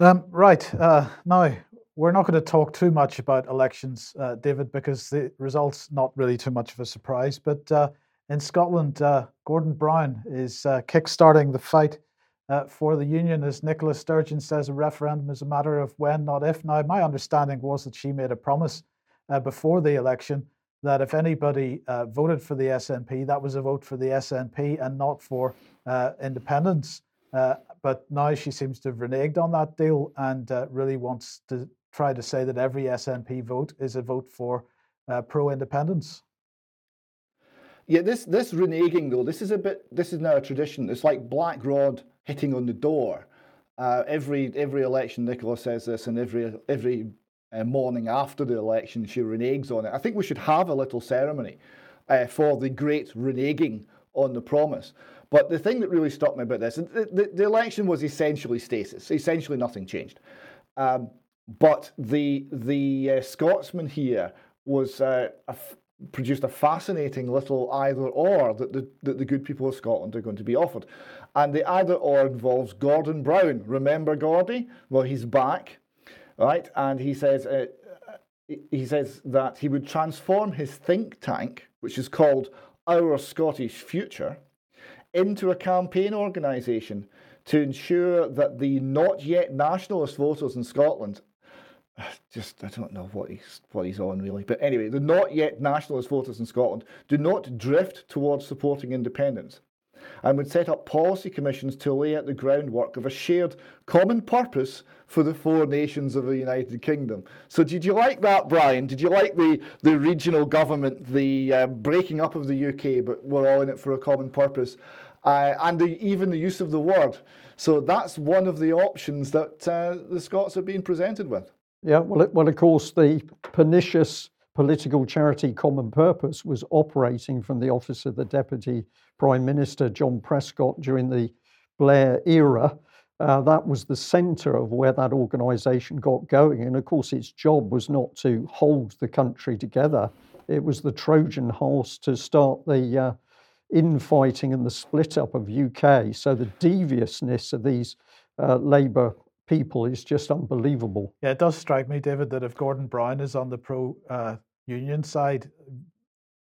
B: Um, right. Uh, now, we're not going to talk too much about elections, uh, David, because the results not really too much of a surprise. But uh, in Scotland, uh, Gordon Brown is kick-starting the fight uh, for the union, as Nicola Sturgeon says. A referendum is a matter of when, not if. Now, my understanding was that she made a promise uh, before the election that if anybody voted for the SNP, that was a vote for the SNP and not for independence. but now she seems to have reneged on that deal and really wants to try to say that every SNP vote is a vote for uh, pro-independence.
C: Yeah, this this reneging though, this is a bit. This is now a tradition. It's like Black Rod hitting on the door. Uh, every every election, Nicola says this, and every every uh, morning after the election, she reneges on it. I think we should have a little ceremony uh, for the great reneging on the promise. But the thing that really stopped me about this, the, the, the election was essentially stasis. Essentially, nothing changed. Um, but the the uh, Scotsman here was uh, produced a fascinating little either or that the, that the good people of Scotland are going to be offered. And the either or involves Gordon Brown. Remember Gordy? Well, he's back, right? And he says, uh, he says that he would transform his think tank, which is called Our Scottish Future, into a campaign organisation to ensure that the not yet nationalist voters in Scotland just I don't know what he's what he's on really. But anyway, the not yet nationalist voters in Scotland do not drift towards supporting independence and would set up policy commissions to lay out the groundwork of a shared common purpose for the four nations of the United Kingdom. So, did you like that, Brian? Did you like the, the regional government, the uh, breaking up of the UK, but we're all in it for a common purpose, uh, and the, even the use of the word? So, that's one of the options that uh, the Scots are being presented with.
A: Yeah, well, it, well, of course, the pernicious political charity Common Purpose was operating from the office of the Deputy Prime Minister John Prescott during the Blair era. Uh, that was the centre of where that organisation got going. And of course, its job was not to hold the country together, it was the Trojan horse to start the uh, infighting and the split up of UK. So the deviousness of these uh, Labour people is just unbelievable.
B: Yeah, it does strike me, David, that if Gordon Brown is on the pro uh, union side,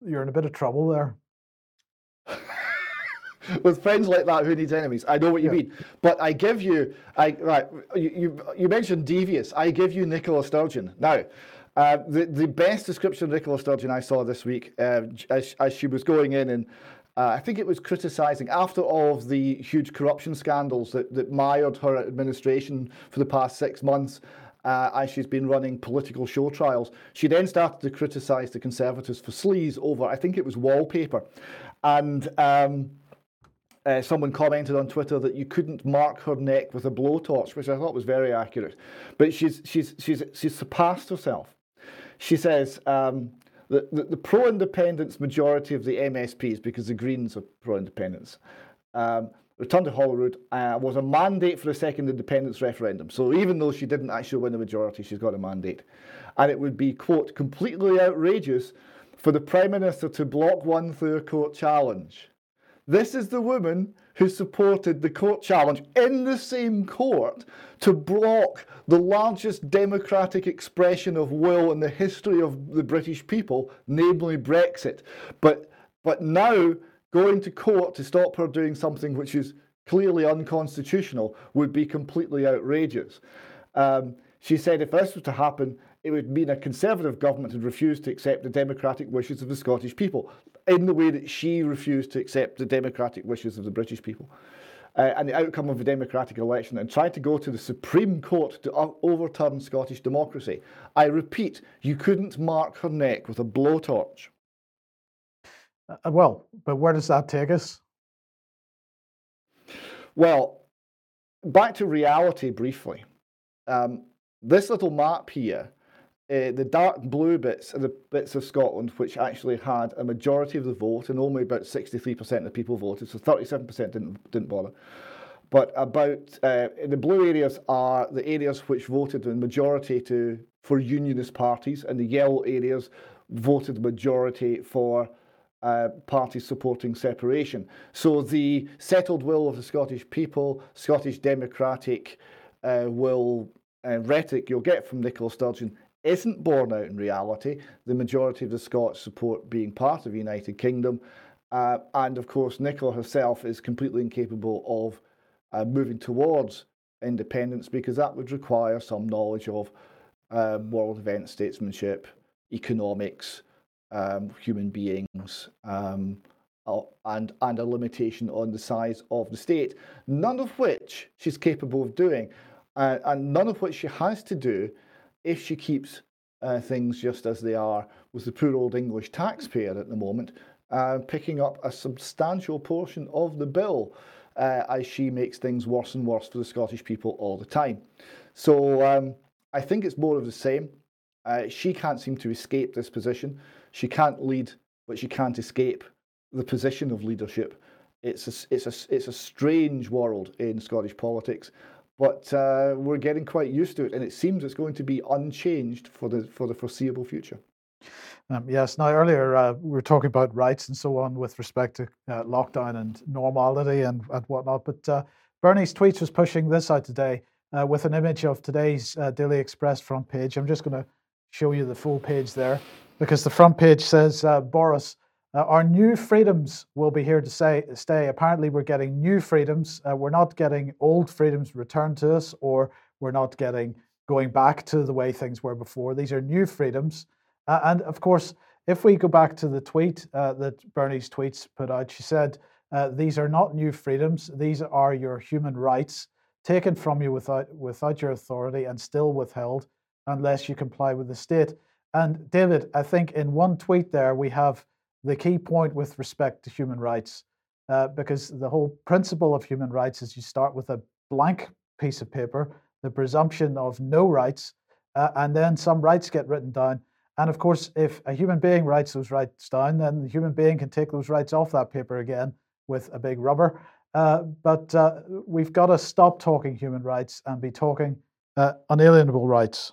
B: you're in a bit of trouble there.
C: With friends like that, who needs enemies? I know what you yeah. mean, but I give you, I right. You, you, you mentioned devious. I give you Nicola Sturgeon now. Uh, the the best description of Nicola Sturgeon I saw this week, uh, as, as she was going in and uh, I think it was criticising, after all of the huge corruption scandals that, that mired her administration for the past six months, uh, as she's been running political show trials, she then started to criticise the Conservatives for sleaze over, I think it was wallpaper. And um, uh, someone commented on Twitter that you couldn't mark her neck with a blowtorch, which I thought was very accurate. But she's, she's, she's, she's surpassed herself. She says, um, the, the, the pro independence majority of the MSPs, because the Greens are pro independence, um, return to Holyrood uh, was a mandate for a second independence referendum. So even though she didn't actually win the majority, she's got a mandate. And it would be, quote, completely outrageous for the Prime Minister to block one through a court challenge. This is the woman who supported the court challenge in the same court to block the largest democratic expression of will in the history of the British people, namely Brexit. But, but now going to court to stop her doing something which is clearly unconstitutional would be completely outrageous. Um, she said if this was to happen, it would mean a Conservative government had refused to accept the democratic wishes of the Scottish people, in the way that she refused to accept the democratic wishes of the British people. Uh, and the outcome of a democratic election and tried to go to the Supreme Court to overturn Scottish democracy. I repeat, you couldn't mark her neck with a blowtorch.
B: Uh, well, but where does that take us?
C: Well, back to reality briefly. Um, this little map here uh, the dark blue bits are the bits of Scotland which actually had a majority of the vote, and only about 63% of the people voted, so 37% didn't, didn't bother. But about uh, the blue areas are the areas which voted in majority to for unionist parties, and the yellow areas voted majority for uh, parties supporting separation. So the settled will of the Scottish people, Scottish democratic uh, will, uh, rhetoric you'll get from Nicola Sturgeon isn't borne out in reality. The majority of the Scots support being part of the United Kingdom. Uh, and of course, Nicola herself is completely incapable of uh, moving towards independence because that would require some knowledge of um, world event statesmanship, economics, um, human beings, um, and, and a limitation on the size of the state, none of which she's capable of doing, uh, and none of which she has to do if she keeps uh, things just as they are with the poor old English taxpayer at the moment, uh, picking up a substantial portion of the bill uh, as she makes things worse and worse for the Scottish people all the time. So um, I think it's more of the same. Uh, she can't seem to escape this position. She can't lead, but she can't escape the position of leadership. It's a, it's a, it's a strange world in Scottish politics but uh, we're getting quite used to it, and it seems it's going to be unchanged for the for the foreseeable future.
B: Um, yes. Now, earlier uh, we were talking about rights and so on with respect to uh, lockdown and normality and, and whatnot. But uh, Bernie's tweets was pushing this out today uh, with an image of today's uh, Daily Express front page. I'm just going to show you the full page there because the front page says Boris uh, our new freedoms will be here to say, stay. Apparently, we're getting new freedoms. Uh, we're not getting old freedoms returned to us, or we're not getting going back to the way things were before. These are new freedoms. Uh, and of course, if we go back to the tweet uh, that Bernie's tweets put out, she said, uh, These are not new freedoms. These are your human rights taken from you without, without your authority and still withheld unless you comply with the state. And David, I think in one tweet there, we have the key point with respect to human rights, uh, because the whole principle of human rights is you start with a blank piece of paper, the presumption of no rights, uh, and then some rights get written down. And of course, if a human being writes those rights down, then the human being can take those rights off that paper again with a big rubber. Uh, but uh, we've got to stop talking human rights and be talking uh, unalienable rights.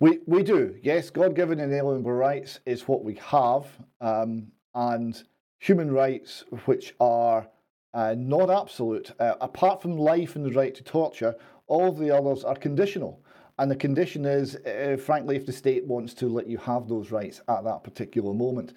C: We, we do, yes. God given inalienable rights is what we have, um, and human rights, which are uh, not absolute, uh, apart from life and the right to torture, all the others are conditional. And the condition is, uh, frankly, if the state wants to let you have those rights at that particular moment.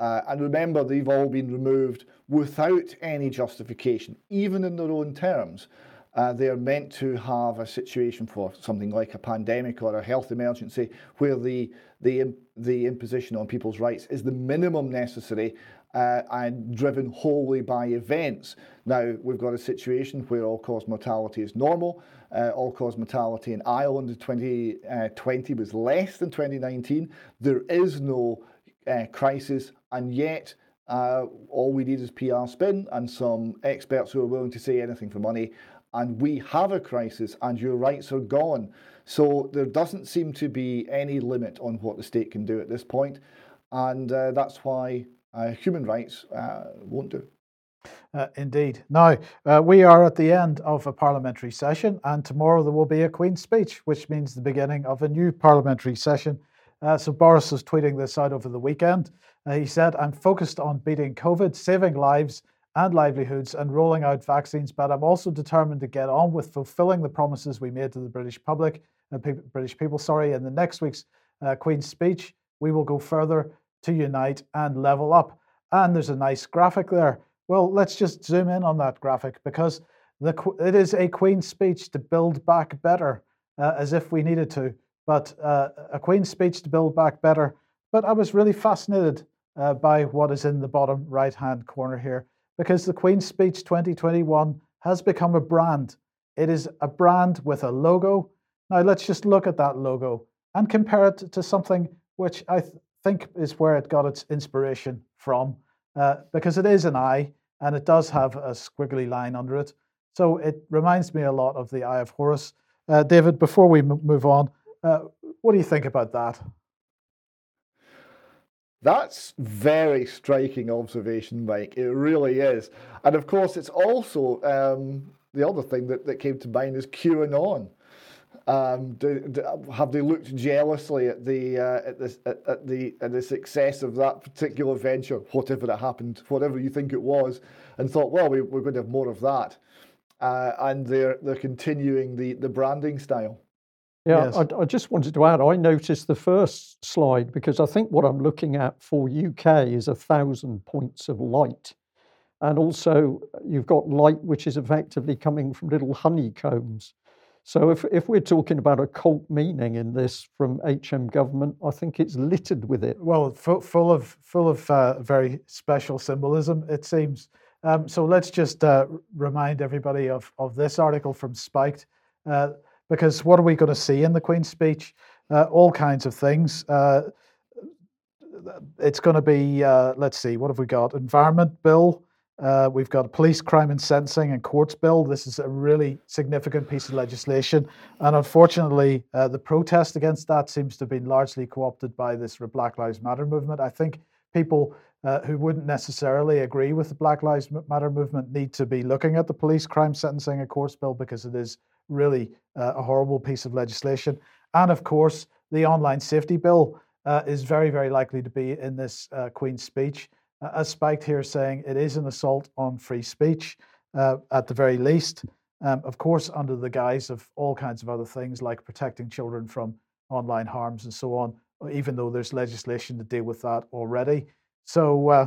C: Uh, and remember, they've all been removed without any justification, even in their own terms. Uh, they are meant to have a situation for something like a pandemic or a health emergency where the, the, the imposition on people's rights is the minimum necessary uh, and driven wholly by events. Now, we've got a situation where all cause mortality is normal. Uh, all cause mortality in Ireland in 2020 uh, was less than 2019. There is no uh, crisis, and yet uh, all we need is PR spin and some experts who are willing to say anything for money and we have a crisis and your rights are gone. So there doesn't seem to be any limit on what the state can do at this point, and uh, that's why uh, human rights uh, won't do.
B: Uh, indeed. Now, uh, we are at the end of a parliamentary session, and tomorrow there will be a Queen's speech, which means the beginning of a new parliamentary session. Uh, so Boris was tweeting this out over the weekend. He said, I'm focused on beating COVID, saving lives and livelihoods, and rolling out vaccines, but I'm also determined to get on with fulfilling the promises we made to the British public, uh, pe- British people, sorry, in the next week's uh, Queen's speech. We will go further to unite and level up. And there's a nice graphic there. Well, let's just zoom in on that graphic because the, it is a Queen's speech to build back better, uh, as if we needed to, but uh, a Queen's speech to build back better. But I was really fascinated uh, by what is in the bottom right hand corner here because the Queen's Speech 2021 has become a brand. It is a brand with a logo. Now, let's just look at that logo and compare it to something which I th- think is where it got its inspiration from, uh, because it is an eye and it does have a squiggly line under it. So it reminds me a lot of the Eye of Horus. Uh, David, before we m- move on, uh, what do you think about that?
C: That's very striking observation, Mike. It really is. And of course, it's also um, the other thing that, that came to mind is QAnon. Um, do, do, have they looked jealously at the uh, at the at, at, the at the success of that particular venture, whatever it happened, whatever you think it was, and thought, well, we, we're going to have more of that, uh, and they're they're continuing the the branding style.
A: Yeah, yes. I, I, just wanted to add, I noticed the first slide because I think what I'm looking at for UK is a thousand points of light. And also, you've got light which is effectively coming from little honeycombs. So, if, if we're talking about a cult meaning in this from HM government, I think it's littered with it.
B: Well, full, full of full of uh, very special symbolism, it seems. Um, so let's just uh, remind everybody of of this article from Spiked. Uh, because what are we going to see in the Queen's speech? Uh, all kinds of things. Uh, it's going to be, uh, let's see, what have we got? Environment bill. Uh, we've got a police crime and sentencing and courts bill. This is a really significant piece of legislation. And unfortunately, uh, the protest against that seems to have been largely co opted by this Black Lives Matter movement. I think people uh, who wouldn't necessarily agree with the Black Lives Matter movement need to be looking at the police crime sentencing and courts bill because it is really uh, a horrible piece of legislation. And of course, the online safety bill uh, is very, very likely to be in this uh, Queen's speech. Uh, as Spiked here saying, it is an assault on free speech uh, at the very least. Um, of course, under the guise of all kinds of other things like protecting children from online harms and so on, even though there's legislation to deal with that already. So, uh,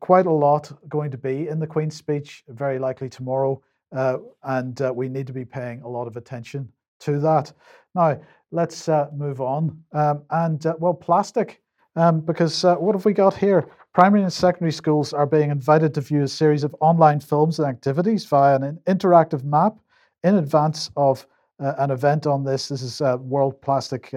B: quite a lot going to be in the Queen's speech, very likely tomorrow. Uh, and uh, we need to be paying a lot of attention to that. Now, let's uh, move on. Um, and uh, well, plastic, um, because uh, what have we got here? Primary and secondary schools are being invited to view a series of online films and activities via an interactive map in advance of uh, an event on this. This is World Plastic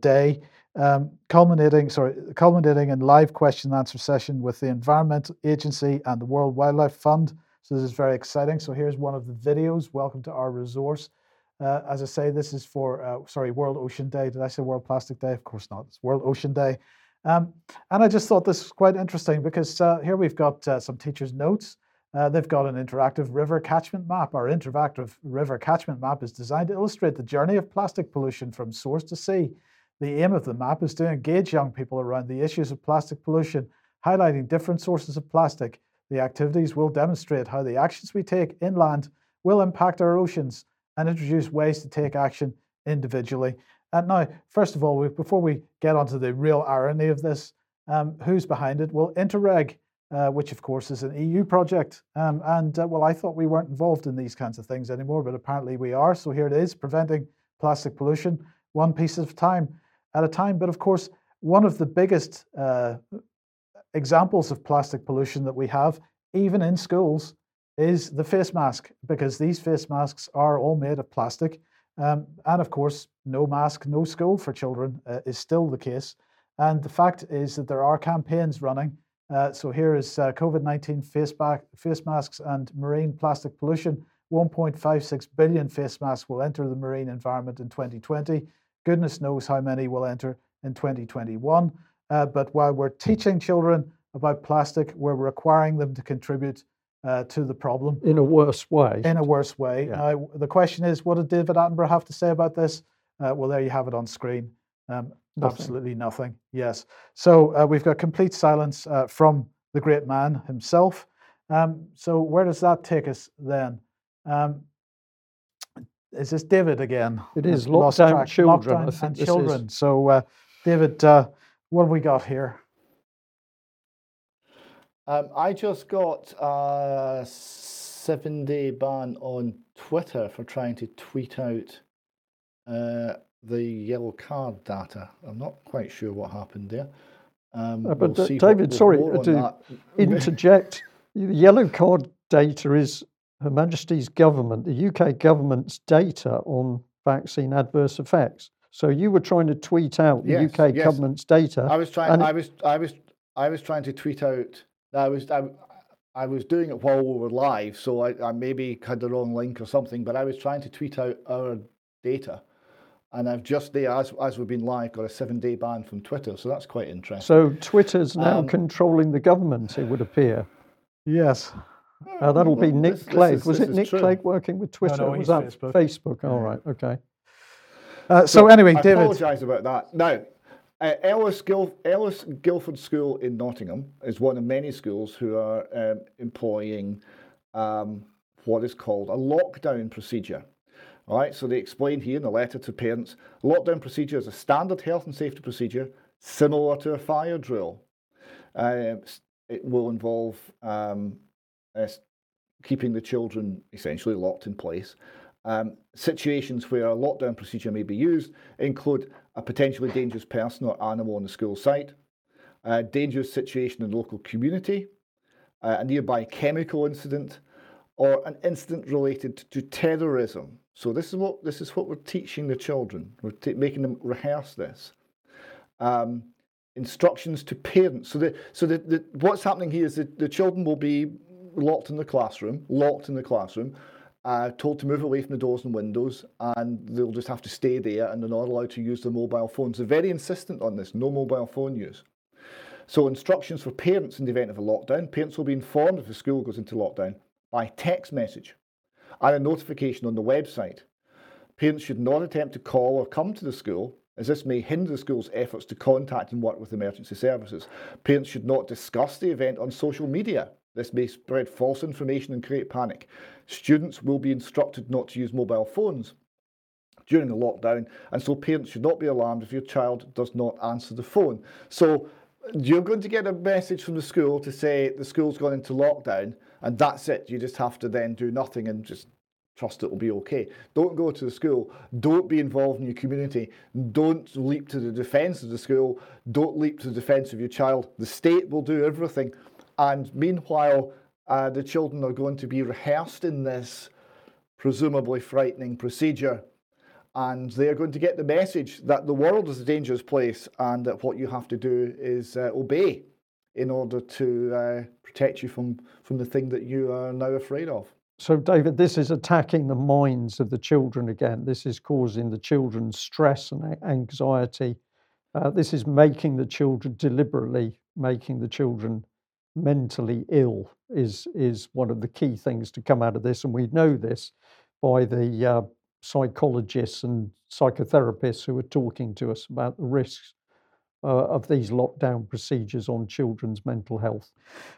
B: Day. Um, culminating, sorry, culminating in live question and answer session with the Environment Agency and the World Wildlife Fund. So this is very exciting. So here's one of the videos. Welcome to our resource. Uh, as I say, this is for, uh, sorry, World Ocean Day. Did I say World Plastic Day? Of course not. It's World Ocean Day. Um, and I just thought this was quite interesting because uh, here we've got uh, some teachers' notes. Uh, they've got an interactive river catchment map. Our interactive river catchment map is designed to illustrate the journey of plastic pollution from source to sea. The aim of the map is to engage young people around the issues of plastic pollution, highlighting different sources of plastic the activities will demonstrate how the actions we take inland will impact our oceans and introduce ways to take action individually. And now, first of all, we, before we get onto the real irony of this, um, who's behind it? Well, Interreg, uh, which of course is an EU project. Um, and uh, well, I thought we weren't involved in these kinds of things anymore, but apparently we are. So here it is, preventing plastic pollution, one piece at a time. At a time, but of course, one of the biggest uh, examples of plastic pollution that we have, even in schools, is the face mask, because these face masks are all made of plastic. Um, and of course, no mask, no school for children uh, is still the case. And the fact is that there are campaigns running. Uh, so here is uh, COVID 19 face, face masks and marine plastic pollution. 1.56 billion face masks will enter the marine environment in 2020. Goodness knows how many will enter in 2021. Uh, but while we're teaching children about plastic, we're requiring them to contribute uh, to the problem
A: in a worse way.
B: In a worse way. Yeah. the question is, what did David Attenborough have to say about this? Uh, well, there you have it on screen. Um,
A: Nothing.
B: absolutely nothing. Yes. So uh, we've got complete silence uh, from the great man himself. Um, so where does that take us then? Um, is this David again?
A: It is lockdown
B: track.
A: children.
B: Lockdown and children. So uh, David, uh, what have we got here?
C: Um, I just got a seven day ban on Twitter for trying to tweet out uh, the yellow card data. I'm not quite sure what happened there. Um,
A: Uh, but,
C: we'll
A: uh,
C: see what-
A: David, sorry, uh, to interject. the yellow card data is Her Majesty's government, the UK government's data on vaccine adverse effects. So you were trying to tweet out the
C: Yes,
A: UK
C: yes.
A: government's data.
C: I was trying. I was. I was. I was trying to tweet out. I was. I, I was doing it while we were live, so I, I maybe had the wrong link or something. But I was trying to tweet out our data, and I've just there as as we've been live got a seven day ban from Twitter. So that's quite interesting.
A: So Twitter's now
C: Um,
A: controlling the government, it would appear.
B: Yes.
A: Uh, that'll be Nick
C: this- this
A: Clegg.
C: is-
A: Was it Nick
C: true.
A: Clegg working with Twitter?
B: no,
A: was that
B: Facebook.
A: Facebook? All right, okay.
B: Uh, so anyway,
C: I
B: David.
C: apologise about that. Now, uh, Ellis, Gil- Ellis Guilford School in Nottingham is one of many schools who are um, employing um, what is called a lockdown procedure. All right, so they explain here in the letter to parents lockdown procedure is a standard health and safety procedure similar to a fire drill. Uh, it will involve um, uh, keeping the children essentially locked in place. Um, situations where a lockdown procedure may be used include a potentially dangerous person or animal on the school site, a dangerous situation in the local community, a nearby chemical incident, or an incident related to terrorism. So this is what this is what we're teaching the children. We're ta- making them rehearse this. Um, instructions to parents. So the so the, the what's happening here is that the children will be locked in the classroom, locked in the classroom, uh, told to move away from the doors and windows, and they'll just have to stay there, and they're not allowed to use their mobile phones. They're very insistent on this: no mobile phone use. So instructions for parents in the event of a lockdown. Parents will be informed if the school goes into lockdown by text message and a notification on the website. Parents should not attempt to call or come to the school, as this may hinder the school's efforts to contact and work with emergency services. Parents should not discuss the event on social media. This may spread false information and create panic. Students will be instructed not to use mobile phones during the lockdown, and so parents should not be alarmed if your child does not answer the phone. So you're going to get a message from the school to say the school's gone into lockdown, and that's it. You just have to then do nothing and just trust it will be okay. Don't go to the school. Don't be involved in your community. Don't leap to the defence of the school. Don't leap to the defence of your child. The state will do everything. And meanwhile, uh, the children are going to be rehearsed in this presumably frightening procedure. And they're going to get the message that the world is a dangerous place and that what you have to do is uh, obey in order to uh, protect you from, from the thing that you are now afraid of.
A: So, David, this is attacking the minds of the children again. This is causing the children stress and anxiety. Uh, this is making the children deliberately making the children mentally ill. Is is one of the key things to come out of this, and we know this by the uh, psychologists and psychotherapists who are talking to us about the risks uh, of these lockdown procedures on children's mental health.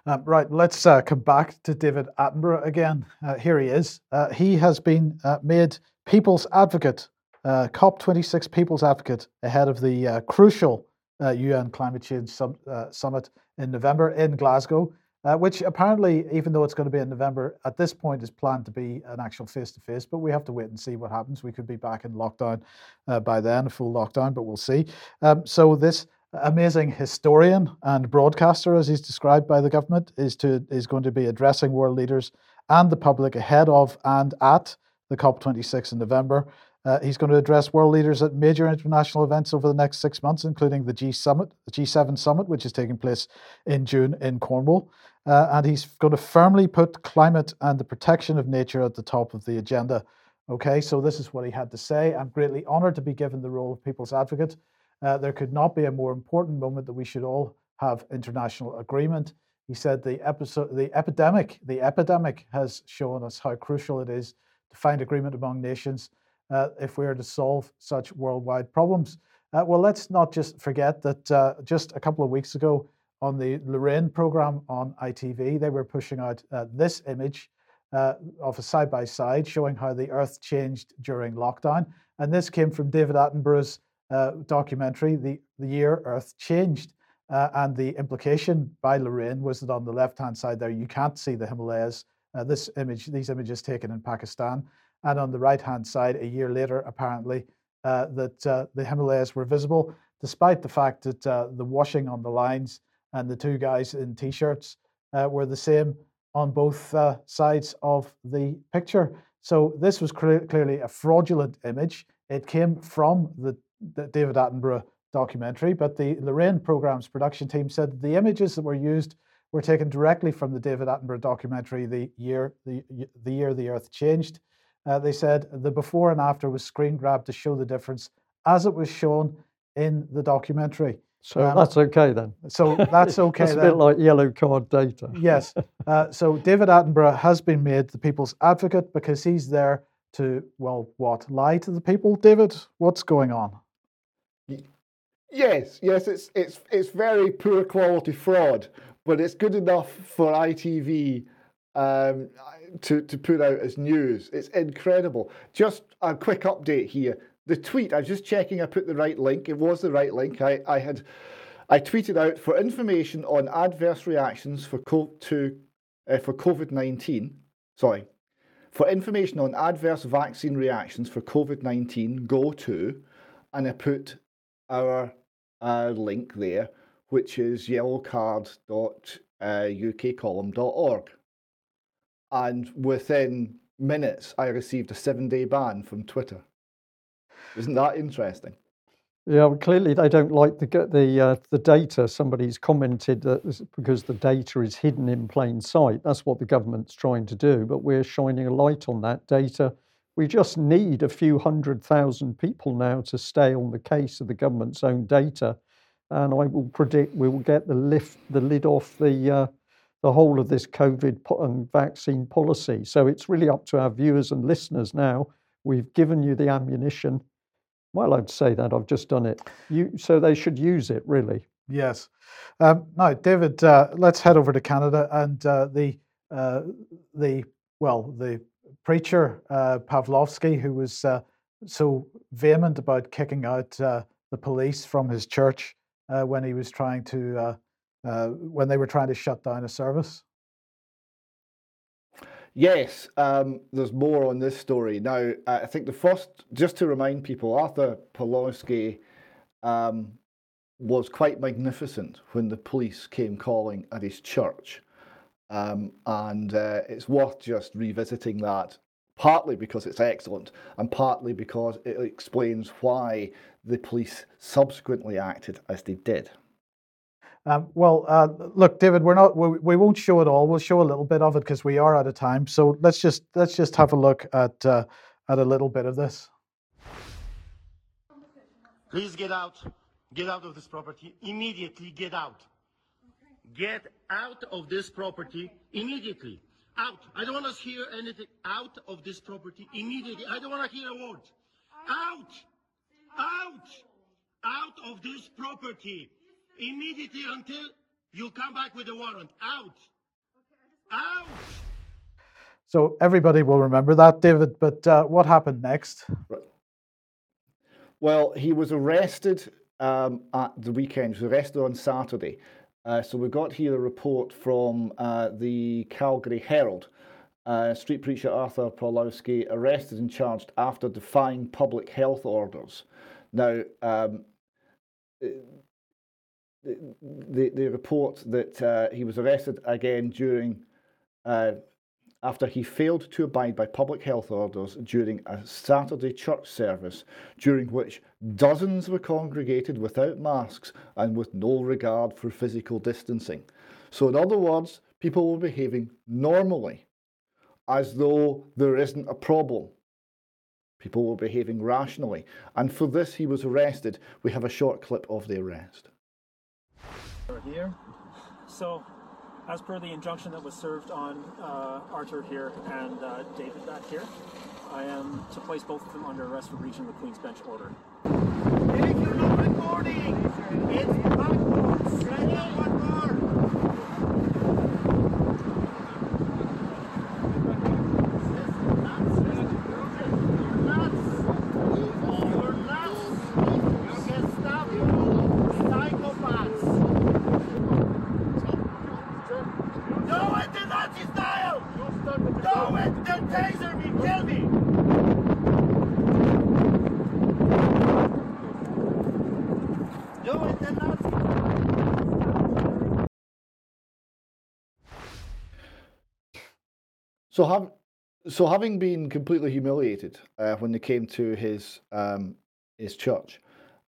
B: Um, right, let's uh, come back to David Attenborough again. Uh, here he is. Uh, he has been made People's Advocate, uh, COP26 People's Advocate, ahead of the crucial UN Climate Change sum, Summit in November in Glasgow, uh, which apparently, even though it's going to be in November, at this point is planned to be an actual face to face. But we have to wait and see what happens. We could be back in lockdown uh, by then, full lockdown, but we'll see. Um, so, this amazing historian and broadcaster, as he's described by the government, is to is going to be addressing world leaders and the public ahead of and at the COP26 in November. Uh, he's going to address world leaders at major international events over the next six months, including the G summit, the G7 summit, which is taking place in June in Cornwall. Uh, and he's going to firmly put climate and the protection of nature at the top of the agenda. Okay, so this is what he had to say. I'm greatly honored to be given the role of People's Advocate. Uh, there could not be a more important moment that we should all have international agreement. He said the episode, the epidemic, the epidemic has shown us how crucial it is to find agreement among nations uh, if we are to solve such worldwide problems. Uh, well, let's not just forget that uh, just a couple of weeks ago on the Lorraine program on ITV, they were pushing out uh, this image uh, of a side by side showing how the Earth changed during lockdown. And this came from David Attenborough's uh, documentary, the, the Year Earth Changed. Uh, and the implication by Lorraine was that on the left hand side there, you can't see the Himalayas. this image, these images taken in Pakistan. And on the right hand side, a year later, apparently, uh, that uh, the Himalayas were visible, despite the fact that uh, the washing on the lines and the two guys in t shirts uh, were the same on both uh, sides of the picture. So this was clearly a fraudulent image. It came from the, the David Attenborough documentary, but the Lorraine program's production team said the images that were used were taken directly from the David Attenborough documentary, The Year the, the Year the Earth Changed. Uh, they said the before and after was screen grabbed to show the difference as it was shown in the documentary.
A: So um, that's okay then.
B: So that's okay.
A: It's
B: a
A: bit like yellow card data.
B: yes. Uh, so David Attenborough has been made the people's advocate because he's there to, well, what? Lie to the people? David, what's going on?
C: Yes, yes, it's it's it's very poor quality fraud, but it's good enough for ITV um, to, to put out as news. It's incredible. Just a quick update here. The tweet, I was just checking I put the right link. It was the right link. I, I had I tweeted out for information on adverse reactions for to uh, for COVID nineteen. Sorry, for information on adverse vaccine reactions for COVID nineteen, go to, and I put our uh, link there, which is yellowcard.ukcolumn.org and within minutes, I received a seven day ban from Twitter. Isn't that interesting?
A: Yeah, well, clearly they don't like the the uh, the data. Somebody's commented that because the data is hidden in plain sight. That's what the government's trying to do. But we're shining a light on that data. We just need a few hundred thousand people now to stay on the case of the government's own data, and I will predict we will get the lift the lid off the uh, the whole of this COVID and vaccine policy. So it's really up to our viewers and listeners now. We've given you the ammunition. Well, I'd say that I've just done it. You, so they should use it, really.
B: Yes. Um, now, David, uh, let's head over to Canada and uh, the uh, the well, the preacher uh, Pawlowski, who was uh, so vehement about kicking out uh, the police from his church when he was trying to uh, when they were trying to shut down a service?
C: Yes, um, there's more on this story. Now, I think the first, just to remind people, Arthur Pawlowski um, was quite magnificent when the police came calling at his church. Um, and uh, it's worth just revisiting that, partly because it's excellent, and partly because it explains why the police subsequently acted as they did.
B: Um, well, uh, look, David, we're not we, we won't show it all. We'll show a little bit of it because we are out of time. So let's just let's just have a look at uh, at a little bit of this.
G: Please get out. Get out of this property immediately. Get out. Get out of this property immediately. Out. I don't want to hear anything. Out of this property immediately. I don't want to hear a word. Out. Out. Out of this property immediately until you come back with a warrant. Out. Out.
B: So everybody will remember that, David. But uh, what happened next?
C: Well, he was arrested um, at the weekend. He was arrested on Saturday. Uh, so we got here a report from uh, the Calgary Herald. Uh, street preacher Arthur Pawlowski arrested and charged after defying public health orders. Now, um, the, the report that uh, he was arrested again during uh, after he failed to abide by public health orders during a Saturday church service, during which dozens were congregated without masks and with no regard for physical distancing. So, in other words, people were behaving normally, as though there isn't a problem. People were behaving rationally. And for this, he was arrested. We have a short clip of the arrest
H: here. So, as per the injunction that was served on uh, Arthur here and uh, David back here, I am to place both of them under arrest for breaching the Queen's Bench order.
G: morning. It's backwards. Ready? One more. You're nuts. You're nuts. You can stop you. Psychopaths. Do it the Nazi style. Do it. Then taser me. Kill me. Do it the Nazi
C: So, have, so having been completely humiliated uh, when they came to his um, his church,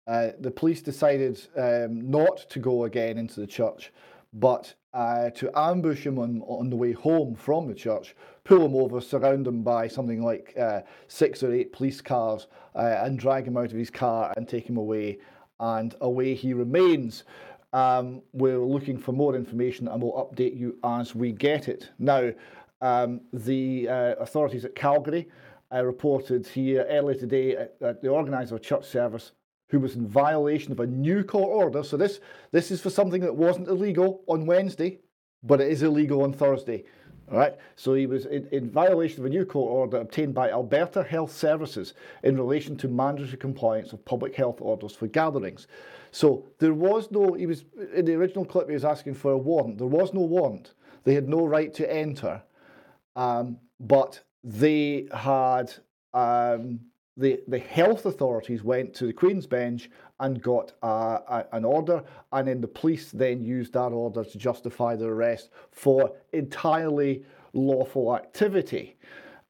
C: uh, the police decided um, not to go again into the church, but uh, to ambush him on, on the way home from the church, pull him over, surround him by something like uh, six or eight police cars, uh, and drag him out of his car and take him away. And away he remains. Um, we're looking for more information and we'll update you as we get it. Now, um, the uh, authorities at Calgary uh, reported here earlier today that the organiser of a church service who was in violation of a new court order. So this this is for something that wasn't illegal on Wednesday, but it is illegal on Thursday. All right. So he was in, in violation of a new court order obtained by Alberta Health Services in relation to mandatory compliance of public health orders for gatherings. So there was no. He was in the original clip. He was asking for a warrant. There was no warrant. They had no right to enter, um, but they had. Um, the, the health authorities went to the Queen's Bench and got a, an order, and then the police then used that order to justify the arrest for entirely lawful activity.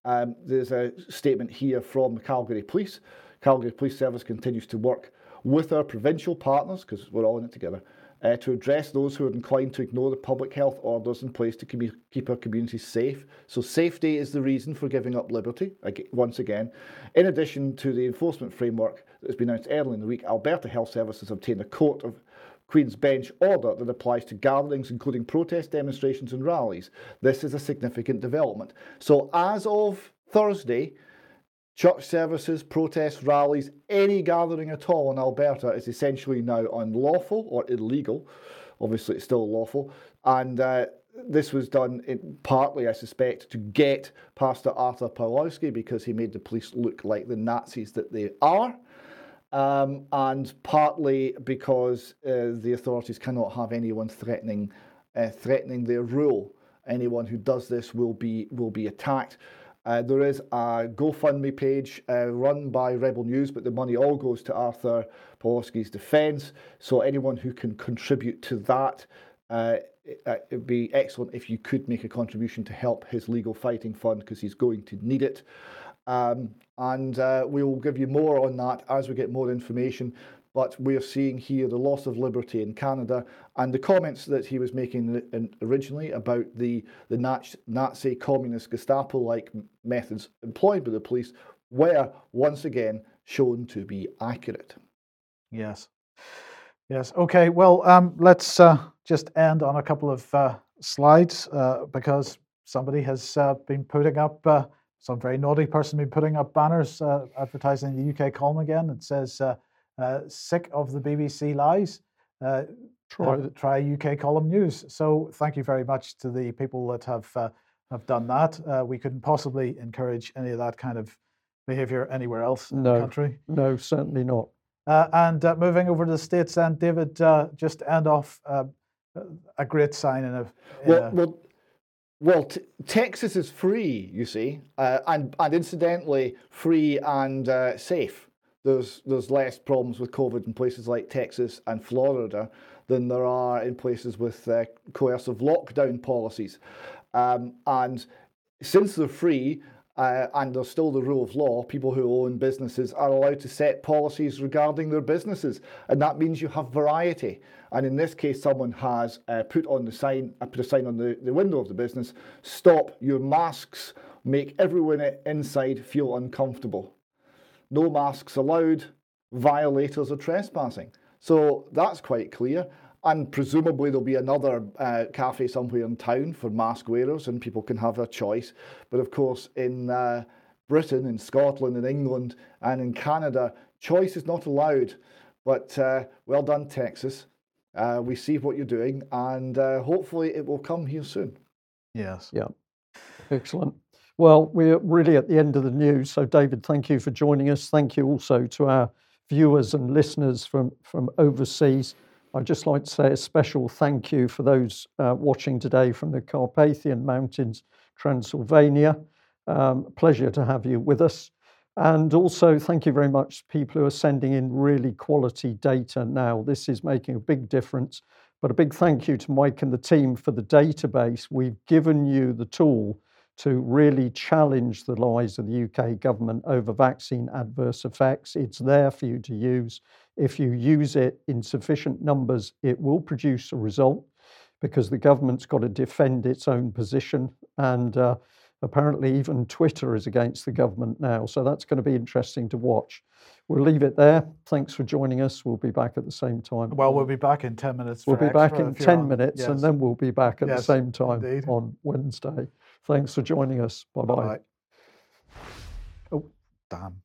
C: Um, there's a statement here from Calgary Police. Calgary Police Service continues to work with our provincial partners, because we're all in it together, uh, to address those who are inclined to ignore the public health orders in place to commu- keep our communities safe. So, safety is the reason for giving up liberty, once again. In addition to the enforcement framework that has been announced earlier in the week, Alberta Health Services obtained a Court of Queen's Bench order that applies to gatherings, including protest demonstrations and rallies. This is a significant development. So, as of Thursday, Church services, protests, rallies, any gathering at all in Alberta is essentially now unlawful or illegal. Obviously, it's still lawful. And uh, this was done in, partly, I suspect, to get Pastor Arthur Pawlowski because he made the police look like the Nazis that they are. Um, and partly because uh, the authorities cannot have anyone threatening uh, threatening their rule. Anyone who does this will be will be attacked. Uh, there is a GoFundMe page uh, run by Rebel News, but the money all goes to Arthur Pawlowski's defence. So anyone who can contribute to that, uh, it, would be excellent if you could make a contribution to help his legal fighting fund because he's going to need it. Um, and uh, we will give you more on that as we get more information. But we're seeing here the loss of liberty in Canada and the comments that he was making originally about the, the Nazi communist Gestapo like methods employed by the police were once again shown to be accurate.
B: Yes. Yes. Okay. Well, um, let's uh, just end on a couple of uh, slides uh, because somebody has uh, been putting up uh, some very naughty person been putting up banners uh, advertising the UK column again. It says, uh, uh, "Sick of the BBC lies." Uh,
A: Try,
B: try UK column news. So thank you very much to the people that have have done that. we couldn't possibly encourage any of that kind of behaviour anywhere else in
A: no,
B: the country.
A: No, certainly not.
B: Uh, and uh, moving over to the states, then David, uh, just to end off a great sign in a. In
C: well,
B: a...
C: well, well t- Texas is free, you see, and and incidentally free and safe. There's there's less problems with COVID in places like Texas and Florida than there are in places with coercive lockdown policies, um, and since they're free, uh, and there's still the rule of law. People who own businesses are allowed to set policies regarding their businesses, and that means you have variety. And in this case, someone has uh, put on the sign, uh, put a sign on the, the window of the business: "Stop your masks. Make everyone inside feel uncomfortable. No masks allowed. Violators are trespassing." So that's quite clear. And presumably there'll be another uh, cafe somewhere in town for mask wearers, and people can have a choice. But of course, in uh, Britain, in Scotland, in England, and in Canada, choice is not allowed. But uh, well done, Texas. Uh, we see what you're doing, and uh, hopefully it will come here soon.
B: Yes.
A: Yeah. Excellent. Well, we're really at the end of the news. So, David, thank you for joining us. Thank you also to our viewers and listeners from, from overseas. I'd just like to say a special thank you for those uh, watching today from the Carpathian Mountains, Transylvania. Um, pleasure to have you with us. And also, thank you very much to people who are sending in really quality data now. This is making a big difference. But a big thank you to Mike and the team for the database. We've given you the tool to really challenge the lies of the UK government over vaccine adverse effects. It's there for you to use. If you use it in sufficient numbers, it will produce a result because the government's got to defend its own position. And uh, apparently, even Twitter is against the government now. So that's going to be interesting to watch. We'll leave it there. Thanks for joining us. We'll be back at the same time.
B: Well, we'll be back in 10 minutes.
A: We'll be back in 10
B: on.
A: minutes and then we'll be back at the same time
B: indeed.
A: on Wednesday. Thanks for joining us. Bye bye.
B: Bye-bye. Oh, damn.